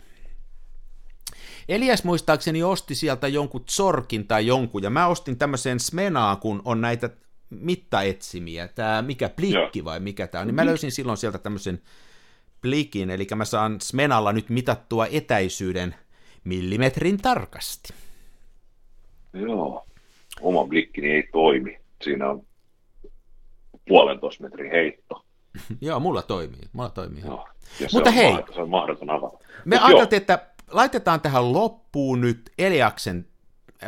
Elias muistaakseni osti sieltä jonkun Zorkin tai jonkun, ja mä ostin tämmöisen Smenaan, kun on näitä mittaetsimiä, tämä mikä plikki vai mikä tämä on, niin mä löysin silloin sieltä tämmöisen plikin, eli mä saan Smenalla nyt mitattua etäisyyden millimetrin tarkasti. Joo, oma blikkini ei toimi. Siinä on puolentoista metrin heitto. Joo, mulla toimii. Mulla toimii. Joo. Mutta hei, se on mahdoton avata. Me ajateltiin, että laitetaan tähän loppuun nyt Eliaksen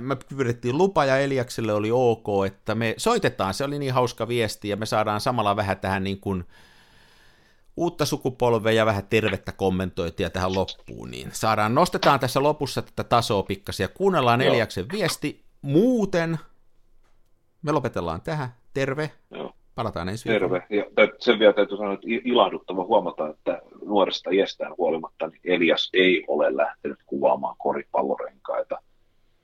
me pyydettiin lupa ja Eliakselle oli ok, että me soitetaan, se oli niin hauska viesti ja me saadaan samalla vähän tähän niin kuin uutta sukupolvea ja vähän tervettä kommentointia tähän loppuun, niin saadaan, nostetaan tässä lopussa tätä tasoa pikkasen ja kuunnellaan Joo. Eliaksen viesti, muuten me lopetellaan tähän, terve. Joo. Palataan ensi Terve. Ja sen vielä täytyy sanoa, että ilahduttava huomata, että nuoresta iästään huolimatta niin Elias ei ole lähtenyt kuvaamaan koripallorenkaita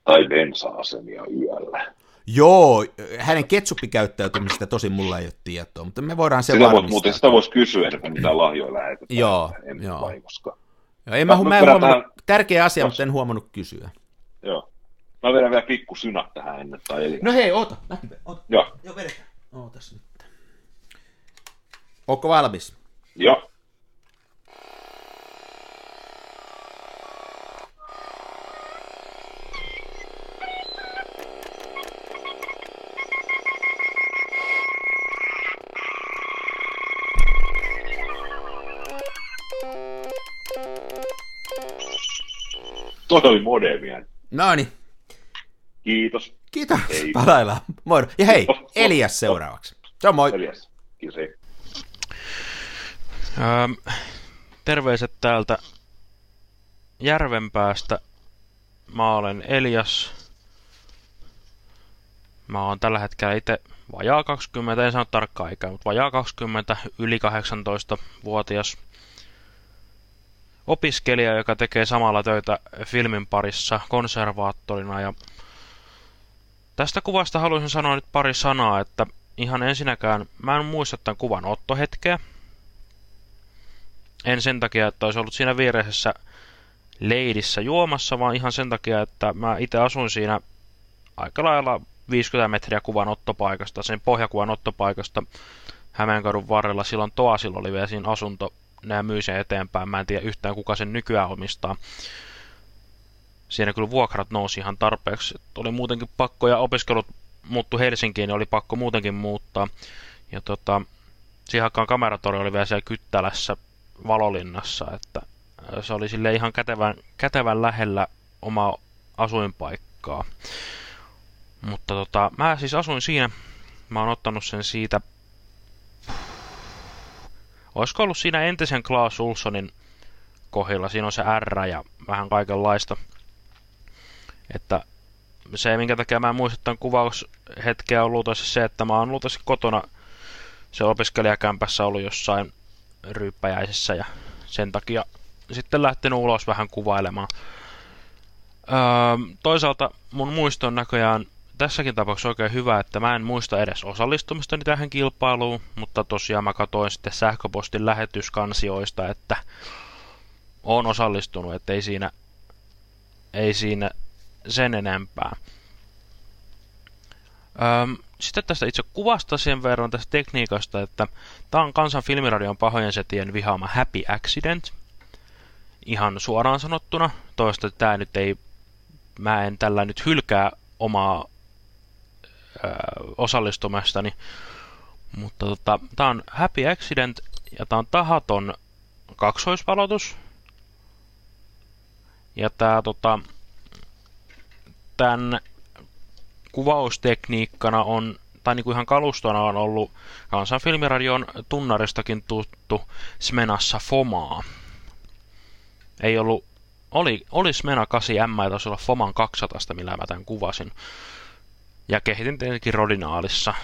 tai bensa-asemia yöllä. Joo, hänen ketsuppikäyttäytymisestä tosi mulla ei ole tietoa, mutta me voidaan se sitä varmistaa. mutta sitä voisi kysyä, että mitä lahjoja lähetetään. Joo, en joo. Vai, koska... joo en mä, mä, mä en huomannut, tärkeä asia, mutta en huomannut kysyä. Joo. Mä vedän vielä pikku synat tähän ennen. Tai eli... No hei, oota, oota. Joo. Joo, vedetään. Ootas nyt. Onko valmis? Joo. Toi oli modemia. No niin. Kiitos. Kiitos. Palaillaan. Moi. Ja hei, Elias seuraavaksi. Se on moi. Elias. Kiitos. Hei. Öö, terveiset täältä Järvenpäästä. Mä olen Elias. Mä oon tällä hetkellä itse vajaa 20, en sano tarkkaa ikää, mutta vajaa 20, yli 18-vuotias opiskelija, joka tekee samalla töitä filmin parissa konservaattorina. Ja tästä kuvasta haluaisin sanoa nyt pari sanaa, että ihan ensinnäkään mä en muista tämän kuvan ottohetkeä. En sen takia, että olisi ollut siinä viereisessä leidissä juomassa, vaan ihan sen takia, että mä itse asuin siinä aika lailla 50 metriä kuvan ottopaikasta, sen pohjakuvan ottopaikasta Hämeenkadun varrella. Silloin Toasilla oli vielä siinä asunto, nämä myy sen eteenpäin. Mä en tiedä yhtään kuka sen nykyään omistaa. Siinä kyllä vuokrat nousi ihan tarpeeksi. Oli muutenkin pakko ja opiskelut muuttu Helsinkiin, niin oli pakko muutenkin muuttaa. Ja tota, siihen aikaan kameratori oli vielä siellä Kyttälässä Valolinnassa, että se oli sille ihan kätevän, kätevän lähellä omaa asuinpaikkaa. Mutta tota, mä siis asuin siinä, mä oon ottanut sen siitä, olisiko ollut siinä entisen Klaas Ulssonin kohdilla, siinä on se R ja vähän kaikenlaista. Että se, minkä takia mä en muista tämän kuvaushetkeä, on luultavasti se, että mä oon luultavasti kotona se opiskelijakämpässä ollut jossain ryyppäjäisessä ja sen takia sitten lähtenyt ulos vähän kuvailemaan. Öö, toisaalta mun muisto on näköjään tässäkin tapauksessa oikein hyvä, että mä en muista edes osallistumistani tähän kilpailuun, mutta tosiaan mä katsoin sitten sähköpostin lähetyskansioista, että on osallistunut, että ei siinä, ei siinä sen enempää. Öm, sitten tästä itse kuvasta sen verran tästä tekniikasta, että tämä on kansan filmiradion pahojen setien vihaama Happy Accident. Ihan suoraan sanottuna. Toista, tämä nyt ei, mä en tällä nyt hylkää omaa ö, osallistumistani. Mutta tota, tämä on Happy Accident ja tämä on tahaton kaksoispalotus. Ja tämä tota, tämän kuvaustekniikkana on, tai niin kuin ihan kalustona on ollut Kansan filmiradion tunnaristakin tuttu Smenassa Fomaa. Ei ollut, oli, oli Smena 8M, taisi olla Foman 200, millä mä tämän kuvasin. Ja kehitin tietenkin Rodinaalissa,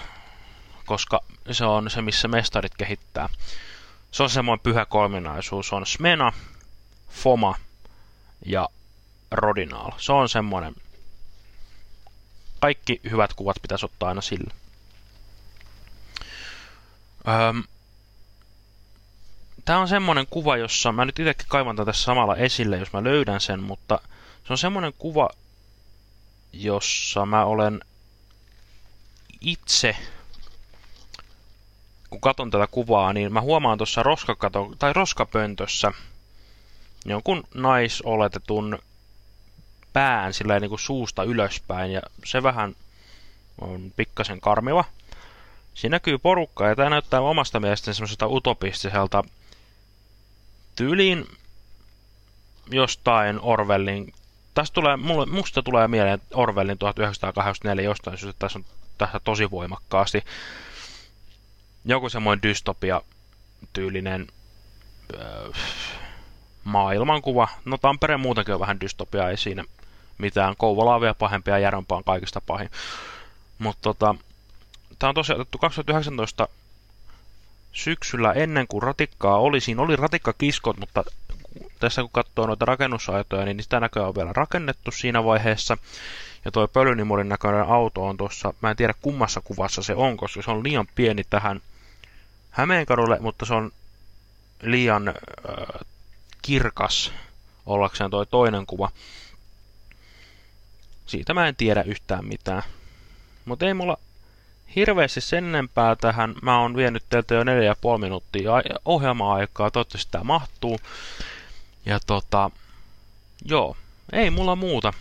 koska se on se, missä mestarit kehittää. Se on semmoinen pyhä kolminaisuus. On Smena, Foma ja Rodinaal. Se on semmoinen kaikki hyvät kuvat pitäisi ottaa aina sillä. Öm, Tämä on semmoinen kuva, jossa mä nyt itsekin kaivan tätä samalla esille, jos mä löydän sen, mutta se on semmoinen kuva, jossa mä olen itse, kun katon tätä kuvaa, niin mä huomaan tuossa roskakato, tai roskapöntössä jonkun naisoletetun pään sillä niin kuin suusta ylöspäin ja se vähän on pikkasen karmiva. Siinä näkyy porukka ja tämä näyttää omasta mielestäni semmoiselta utopistiselta tyyliin jostain Orwellin Tästä tulee, mulle, musta tulee mieleen Orwellin 1984 jostain syystä, tässä on tässä tosi voimakkaasti joku semmoinen dystopia-tyylinen öö, maailmankuva. No Tampere muutenkin on vähän dystopia, ei siinä mitään. Kouvola on vielä pahempi ja on kaikista pahin. Mutta tota, tämä on tosiaan otettu 2019 syksyllä ennen kuin ratikkaa oli. Siinä oli ratikkakiskot, mutta tässä kun katsoo noita rakennusaitoja, niin sitä näköjään on vielä rakennettu siinä vaiheessa. Ja tuo pölynimurin näköinen auto on tuossa, mä en tiedä kummassa kuvassa se on, koska se on liian pieni tähän Hämeenkadulle, mutta se on liian äh, kirkas ollakseen toi toinen kuva. Siitä mä en tiedä yhtään mitään. Mutta ei mulla hirveästi sen enempää tähän. Mä oon vienyt teiltä jo 4,5 minuuttia ohjelma-aikaa. Toivottavasti tämä mahtuu. Ja tota, joo, ei mulla muuta.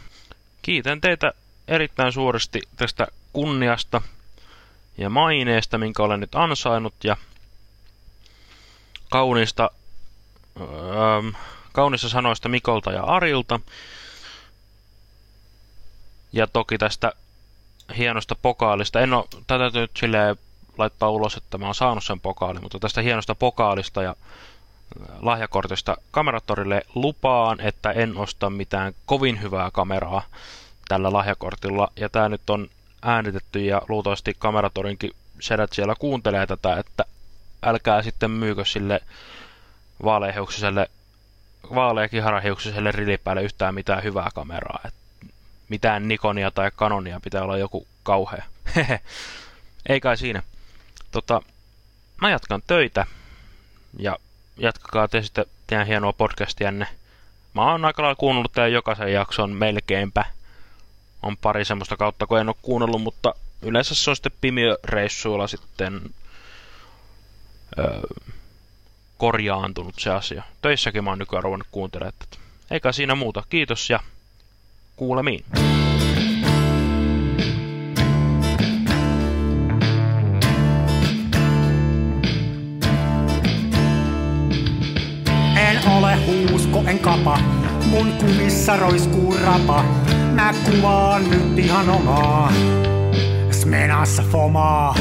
Kiitän teitä erittäin suuresti tästä kunniasta ja maineesta, minkä olen nyt ansainnut. Ja kauniista, öö, kaunista sanoista Mikolta ja Arilta. Ja toki tästä hienosta pokaalista. En ole tätä nyt silleen laittaa ulos, että mä oon saanut sen pokaalin, mutta tästä hienosta pokaalista ja lahjakortista kameratorille lupaan, että en osta mitään kovin hyvää kameraa tällä lahjakortilla. Ja tää nyt on äänitetty ja luultavasti kameratorinkin sedät siellä kuuntelee tätä, että älkää sitten myykö sille vaaleahiuksiselle vaaleakiharahiuksiselle rilipäälle yhtään mitään hyvää kameraa. Et mitään Nikonia tai Canonia pitää olla joku kauhea. Ei kai siinä. Tota, mä jatkan töitä ja jatkakaa te sitten teidän hienoa podcastianne. Mä oon aika lailla kuunnellut teidän jokaisen jakson melkeinpä. On pari semmoista kautta, kun en ole kuunnellut, mutta yleensä se on sitten pimiöreissuilla sitten öö, korjaantunut se asia. Töissäkin mä oon nykyään ruvennut kuuntelemaan. Eikä siinä muuta. Kiitos ja kuulemiin. En ole huusko, en kapa. Mun kumissa roiskuu rapa. Mä kuvaan nyt ihan omaa. Smenassa fomaa.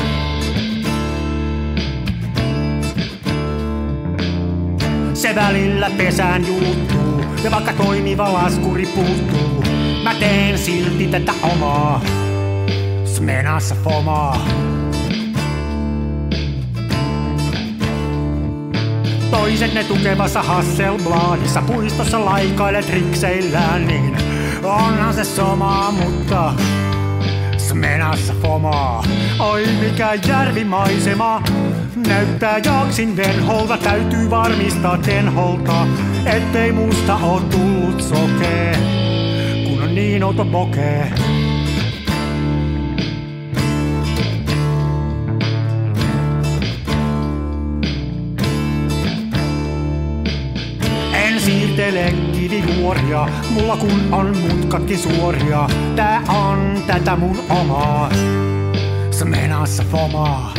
Se välillä pesään juuttuu, ja vaikka toimiva laskuri puuttuu, mä teen silti tätä omaa. Smenassa fomaa. Toiset ne tukevassa Hasselbladissa puistossa laikailet rikseillään, niin onhan se somaa, mutta Smenassa fomaa. Oi mikä järvimaisema, näyttää jaksin venholta. Täytyy varmistaa tenholta, ettei musta oo tullut sokee, niin outo mokee. En siirtele kivijuoria, mulla kun on mutkatkin suoria. Tää on tätä mun omaa, se menassa fomaa.